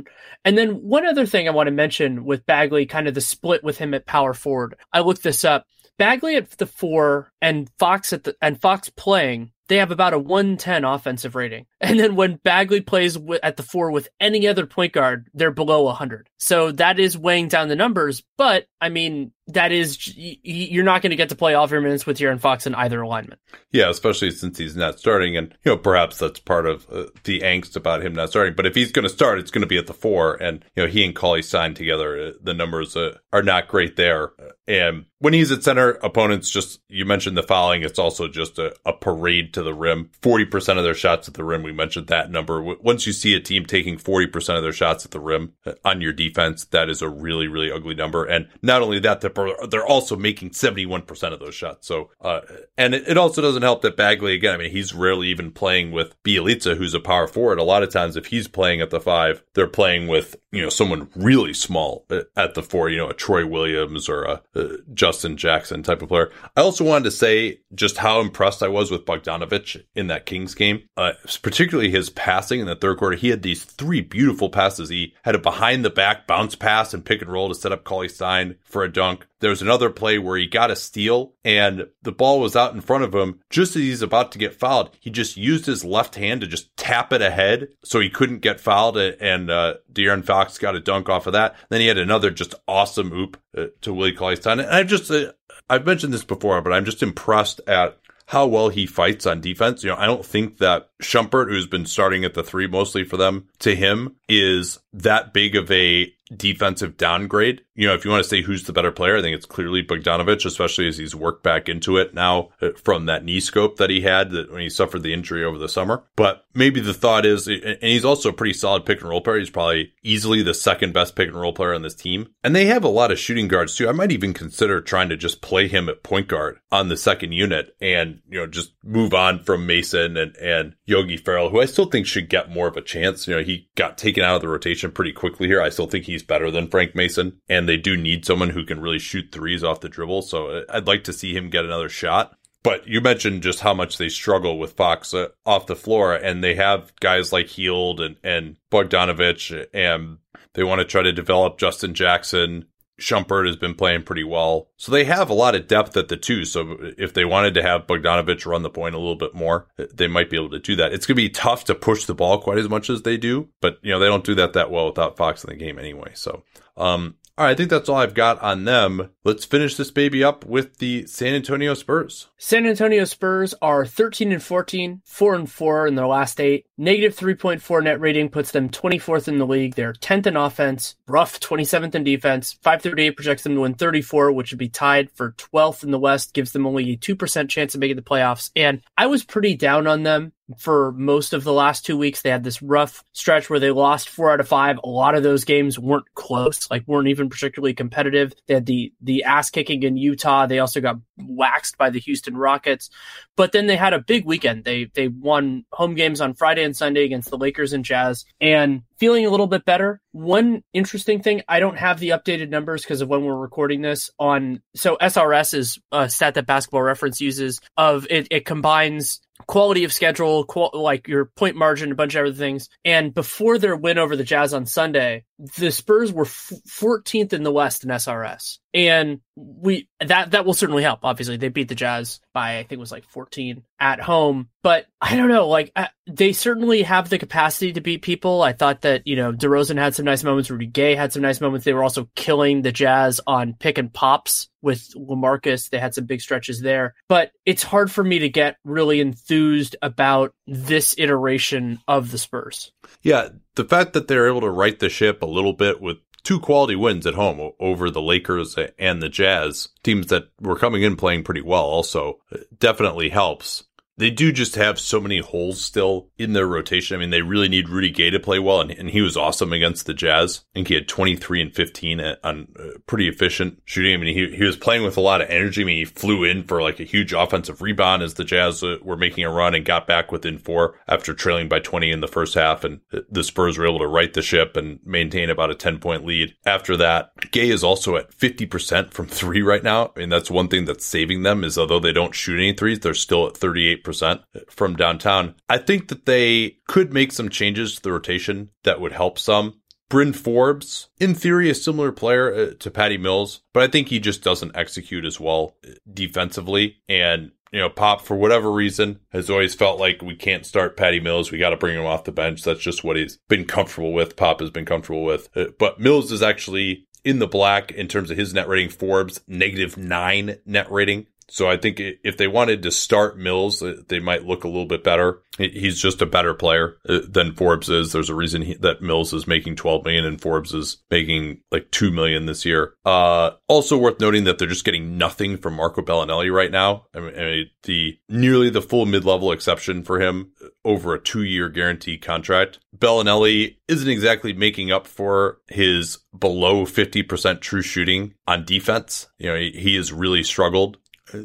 And then one other thing I want to mention with Bagley, kind of the split with him at power forward. I looked this up. Bagley at the four and Fox at the and Fox playing they have about a 110 offensive rating. And then when Bagley plays w- at the four with any other point guard, they're below 100. So that is weighing down the numbers. But I mean, that is you're not going to get to play all of your minutes with De'Aaron Fox in either alignment. Yeah, especially since he's not starting, and you know perhaps that's part of uh, the angst about him not starting. But if he's going to start, it's going to be at the four, and you know he and Cauley-Stein together, uh, the numbers uh, are not great there. And when he's at center, opponents just you mentioned the fouling. It's also just a, a parade to the rim. Forty percent of their shots at the rim. We mentioned that number. Once you see a team taking forty percent of their shots at the rim uh, on your defense, that is a really really ugly number. And not only that, the they're also making 71% of those shots. So, uh, and it, it, also doesn't help that Bagley, again, I mean, he's rarely even playing with Bjelica, who's a power forward. A lot of times, if he's playing at the five, they're playing with, you know, someone really small at the four, you know, a Troy Williams or a, a Justin Jackson type of player. I also wanted to say just how impressed I was with Bogdanovic in that Kings game, uh, particularly his passing in the third quarter. He had these three beautiful passes. He had a behind the back bounce pass and pick and roll to set up Cauley-Stein for a dunk. There was another play where he got a steal and the ball was out in front of him. Just as he's about to get fouled, he just used his left hand to just tap it ahead so he couldn't get fouled. And uh, De'Aaron Fox got a dunk off of that. Then he had another just awesome oop uh, to Willie Cauley-Stein. And I've just, uh, I've mentioned this before, but I'm just impressed at how well he fights on defense. You know, I don't think that Shumpert, who's been starting at the three mostly for them, to him is that big of a defensive downgrade you know, if you want to say who's the better player, I think it's clearly Bogdanovic, especially as he's worked back into it now uh, from that knee scope that he had that when he suffered the injury over the summer. But maybe the thought is, and he's also a pretty solid pick and roll player. He's probably easily the second best pick and roll player on this team. And they have a lot of shooting guards too. I might even consider trying to just play him at point guard on the second unit and, you know, just move on from Mason and, and Yogi Ferrell, who I still think should get more of a chance. You know, he got taken out of the rotation pretty quickly here. I still think he's better than Frank Mason and they do need someone who can really shoot threes off the dribble. So uh, I'd like to see him get another shot. But you mentioned just how much they struggle with Fox uh, off the floor, and they have guys like Hield and, and Bogdanovic, and they want to try to develop Justin Jackson. Shumpert has been playing pretty well. So they have a lot of depth at the two. So if they wanted to have Bogdanovic run the point a little bit more, they might be able to do that. It's going to be tough to push the ball quite as much as they do, but you know, they don't do that that well without Fox in the game anyway. So, um, all right, I think that's all I've got on them. Let's finish this baby up with the San Antonio Spurs. San Antonio Spurs are 13 and 14, 4 and 4 in their last 8. Negative 3.4 net rating puts them 24th in the league. They're 10th in offense, rough 27th in defense. 538 projects them to win 34, which would be tied for 12th in the West, gives them only a 2% chance of making the playoffs. And I was pretty down on them for most of the last two weeks. They had this rough stretch where they lost four out of five. A lot of those games weren't close, like weren't even particularly competitive. They had the the ass kicking in Utah. They also got waxed by the Houston Rockets. But then they had a big weekend. They they won home games on Friday and Sunday against the Lakers and Jazz and feeling a little bit better. One interesting thing, I don't have the updated numbers because of when we're recording this on so SRS is a stat that basketball reference uses of it, it combines quality of schedule, qual- like your point margin, a bunch of other things. And before their win over the Jazz on Sunday, the Spurs were f- 14th in the West in SRS. And we that that will certainly help. Obviously, they beat the Jazz by I think it was like 14 at home, but I don't know. Like I, they certainly have the capacity to beat people. I thought that you know DeRozan had some nice moments. Rudy Gay had some nice moments. They were also killing the Jazz on pick and pops with Lamarcus. They had some big stretches there, but it's hard for me to get really enthused about this iteration of the Spurs. Yeah, the fact that they're able to right the ship a little bit with two quality wins at home over the Lakers and the Jazz, teams that were coming in playing pretty well also uh, definitely helps they do just have so many holes still in their rotation. I mean, they really need Rudy Gay to play well, and, and he was awesome against the Jazz. I think he had 23 and 15 on uh, pretty efficient shooting. I mean, he, he was playing with a lot of energy. I mean, he flew in for like a huge offensive rebound as the Jazz uh, were making a run and got back within four after trailing by 20 in the first half. And the Spurs were able to right the ship and maintain about a 10 point lead. After that, Gay is also at 50% from three right now. I mean, that's one thing that's saving them is although they don't shoot any threes, they're still at 38 percent from downtown. I think that they could make some changes to the rotation that would help some. Bryn Forbes, in theory, a similar player uh, to Patty Mills, but I think he just doesn't execute as well uh, defensively. And you know, Pop, for whatever reason, has always felt like we can't start Patty Mills. We got to bring him off the bench. That's just what he's been comfortable with. Pop has been comfortable with. Uh, but Mills is actually in the black in terms of his net rating. Forbes, negative nine net rating. So I think if they wanted to start Mills, uh, they might look a little bit better. He's just a better player uh, than Forbes is. There's a reason he, that Mills is making 12 million and Forbes is making like 2 million this year. Uh, also worth noting that they're just getting nothing from Marco Belinelli right now. I mean, I mean the nearly the full mid-level exception for him over a two-year guarantee contract. Belinelli isn't exactly making up for his below 50% true shooting on defense. You know, he, he has really struggled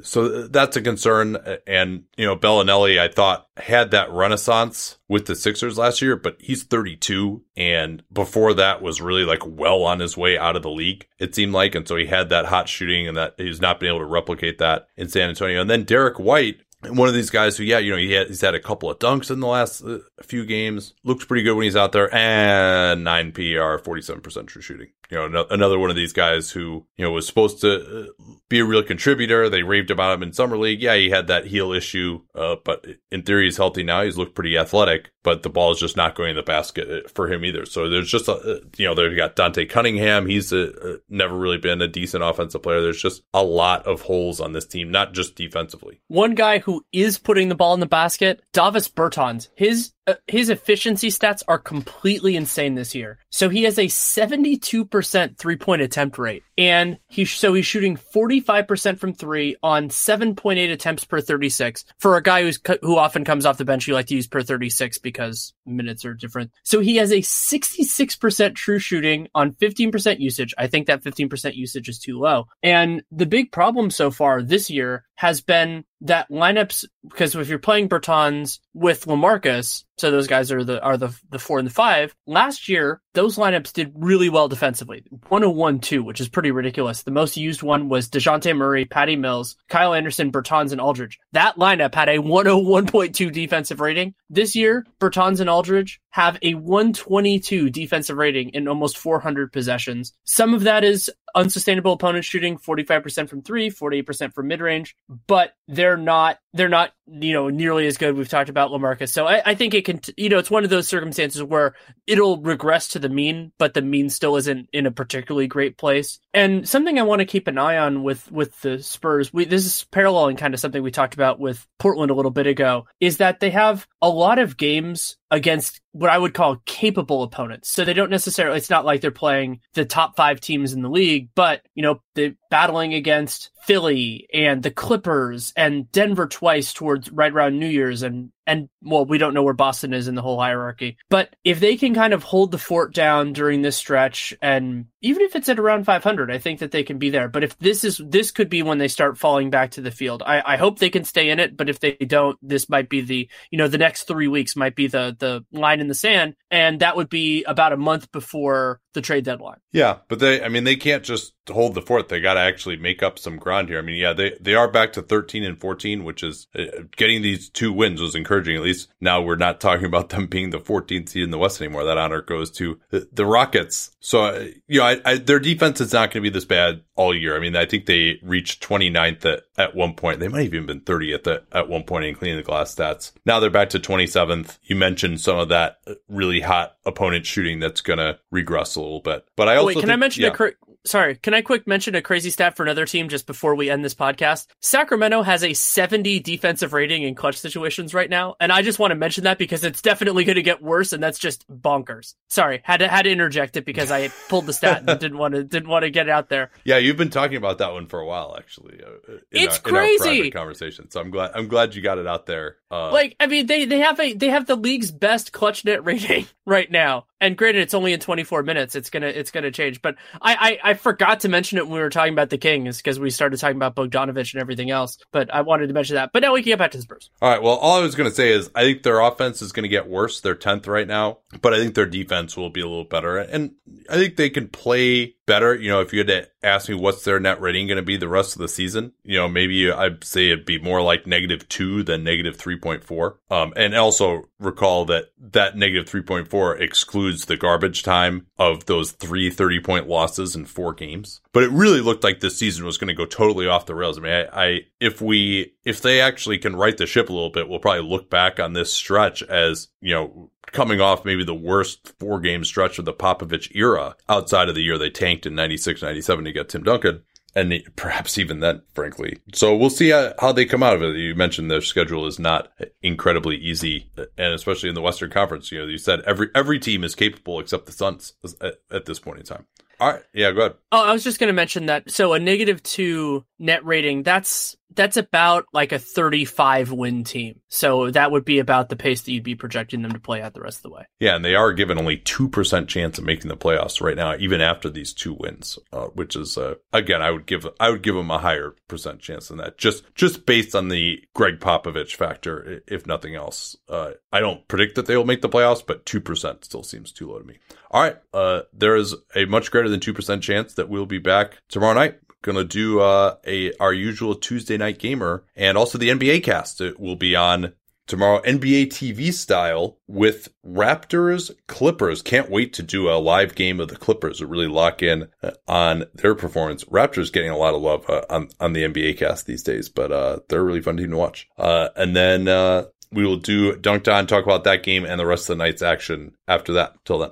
so uh, that's a concern. Uh, and, you know, Belinelli, I thought had that renaissance with the Sixers last year, but he's 32. And before that was really like well on his way out of the league, it seemed like. And so he had that hot shooting and that he's not been able to replicate that in San Antonio. And then Derrick White, one of these guys who, yeah, you know, he had, he's had a couple of dunks in the last uh, few games, looked pretty good when he's out there, and 9 PR, 47% true shooting you know, no, another one of these guys who, you know, was supposed to uh, be a real contributor. They raved about him in summer league. Yeah, he had that heel issue, uh, but in theory, he's healthy now. He's looked pretty athletic, but the ball is just not going in the basket uh, for him either. So there's just a, uh, you know, they've got Dante Cunningham. He's a, a, never really been a decent offensive player. There's just a lot of holes on this team, not just defensively. One guy who is putting the ball in the basket, Davis Bertans. His uh, his efficiency stats are completely insane this year. So he has a 72% three point attempt rate. And he, so he's shooting 45% from three on 7.8 attempts per 36 for a guy who's, who often comes off the bench. You like to use per 36 because minutes are different. So he has a 66% true shooting on 15% usage. I think that 15% usage is too low. And the big problem so far this year has been that lineups because if you're playing Bertans with Lamarcus, so those guys are the are the the four and the five. Last year, those lineups did really well defensively. 101-2, which is pretty ridiculous. The most used one was DeJounte Murray, Patty Mills, Kyle Anderson, Bertans, and Aldridge. That lineup had a 101.2 defensive rating. This year, Bertans and Aldridge have a 122 defensive rating in almost 400 possessions. Some of that is unsustainable opponent shooting 45% from three, 48% from mid range, but they're not, they're not, you know, nearly as good. We've talked about Lamarcus. So I, I think it can, you know, it's one of those circumstances where it'll regress to the mean, but the mean still isn't in a particularly great place. And something I want to keep an eye on with, with the Spurs, we, this is paralleling kind of something we talked about with Portland a little bit ago, is that they have a lot of games against what I would call capable opponents. So they don't necessarily, it's not like they're playing the top five teams in the league, but, you know, they're battling against Philly and the Clippers and Denver twice towards right around New Year's and and well, we don't know where Boston is in the whole hierarchy. But if they can kind of hold the fort down during this stretch, and even if it's at around 500, I think that they can be there. But if this is this could be when they start falling back to the field. I, I hope they can stay in it, but if they don't, this might be the you know the next three weeks might be the the line in the sand, and that would be about a month before the trade deadline. Yeah, but they, I mean, they can't just hold the fort. They got to actually make up some ground here. I mean, yeah, they they are back to 13 and 14, which is uh, getting these two wins was encouraging. At least now we're not talking about them being the 14th seed in the West anymore. That honor goes to the, the Rockets. So, uh, you know, I, I, their defense is not going to be this bad all year. I mean, I think they reached 29th at, at one point. They might have even been 30th at, at one point in cleaning the glass stats. Now they're back to 27th. You mentioned some of that really hot opponent shooting that's going to regress a bit. But I oh, also oh, wait, can think, I mention yeah. a cr- sorry, can I quick mention a crazy stat for another team just before we end this podcast? Sacramento has a 70 defensive rating in clutch situations right now, and I just want to mention that because it's definitely going to get worse, and that's just bonkers. Sorry, had to had to interject it because I pulled the stat and didn't want to didn't want to get it out there. Yeah, you've been talking about that one for a while, actually. Uh, It's our crazy. conversation. So I'm glad I'm glad you got it out there. Uh, Like, I mean, they they have a they have the league's best clutch net rating right now. And granted, it's only in 24 minutes. It's gonna it's gonna change. But I I, I forgot to mention it when we were talking about the Kings because we started talking about Bogdanovic and everything else. But I wanted to mention that. But now we can get back to the Spurs. All right. Well, all I was going to say is I think their offense is going to get worse. They're 10th right now, but I think their defense will be a little better. And I think they can play better. You know, if you had to ask me what's their net rating going to be the rest of the season, you know, maybe I'd say it'd be more like negative two than negative 3.4. Um, and also recall that that negative 3.4 excludes the garbage time of those three 30 point losses in four games. But it really looked like this season was going to go totally off the rails. I mean, I, I, if we, if they actually can right the ship a little bit, we'll probably look back on this stretch as, you know, coming off maybe the worst four game stretch of the Popovich era outside of the year they tanked in 96, 97 to get Tim Duncan. And perhaps even then, frankly. So we'll see how, they come out of it. You mentioned their schedule is not incredibly easy, and especially in the Western Conference. You know, you said every every team is capable except the Suns at, at this point in time. All right, yeah, go ahead. Oh, I was just going to mention that. So a negative two net rating. That's that's about like a 35 win team. So that would be about the pace that you'd be projecting them to play at the rest of the way. Yeah, and they are given only 2% chance of making the playoffs right now, even after these two wins, uh, which is, uh, again, I would give, I would give them a higher percent chance than that, just, just based on the Gregg Popovich factor, if nothing else. Uh, I don't predict that they will make the playoffs, but 2% still seems too low to me. All right. Uh, there is a much greater than 2% chance that we'll be back tomorrow night gonna do uh, a our usual Tuesday night gamer and also the NBA cast. It will be on tomorrow NBA TV style with Raptors Clippers. Can't wait to do a live game of the Clippers to really lock in uh, on their performance. Raptors getting a lot of love uh, on on the NBA cast these days, but uh, they're a really fun team to watch. Uh, and then uh, we will do Dunked On, talk about that game and the rest of the night's action after that. Till then.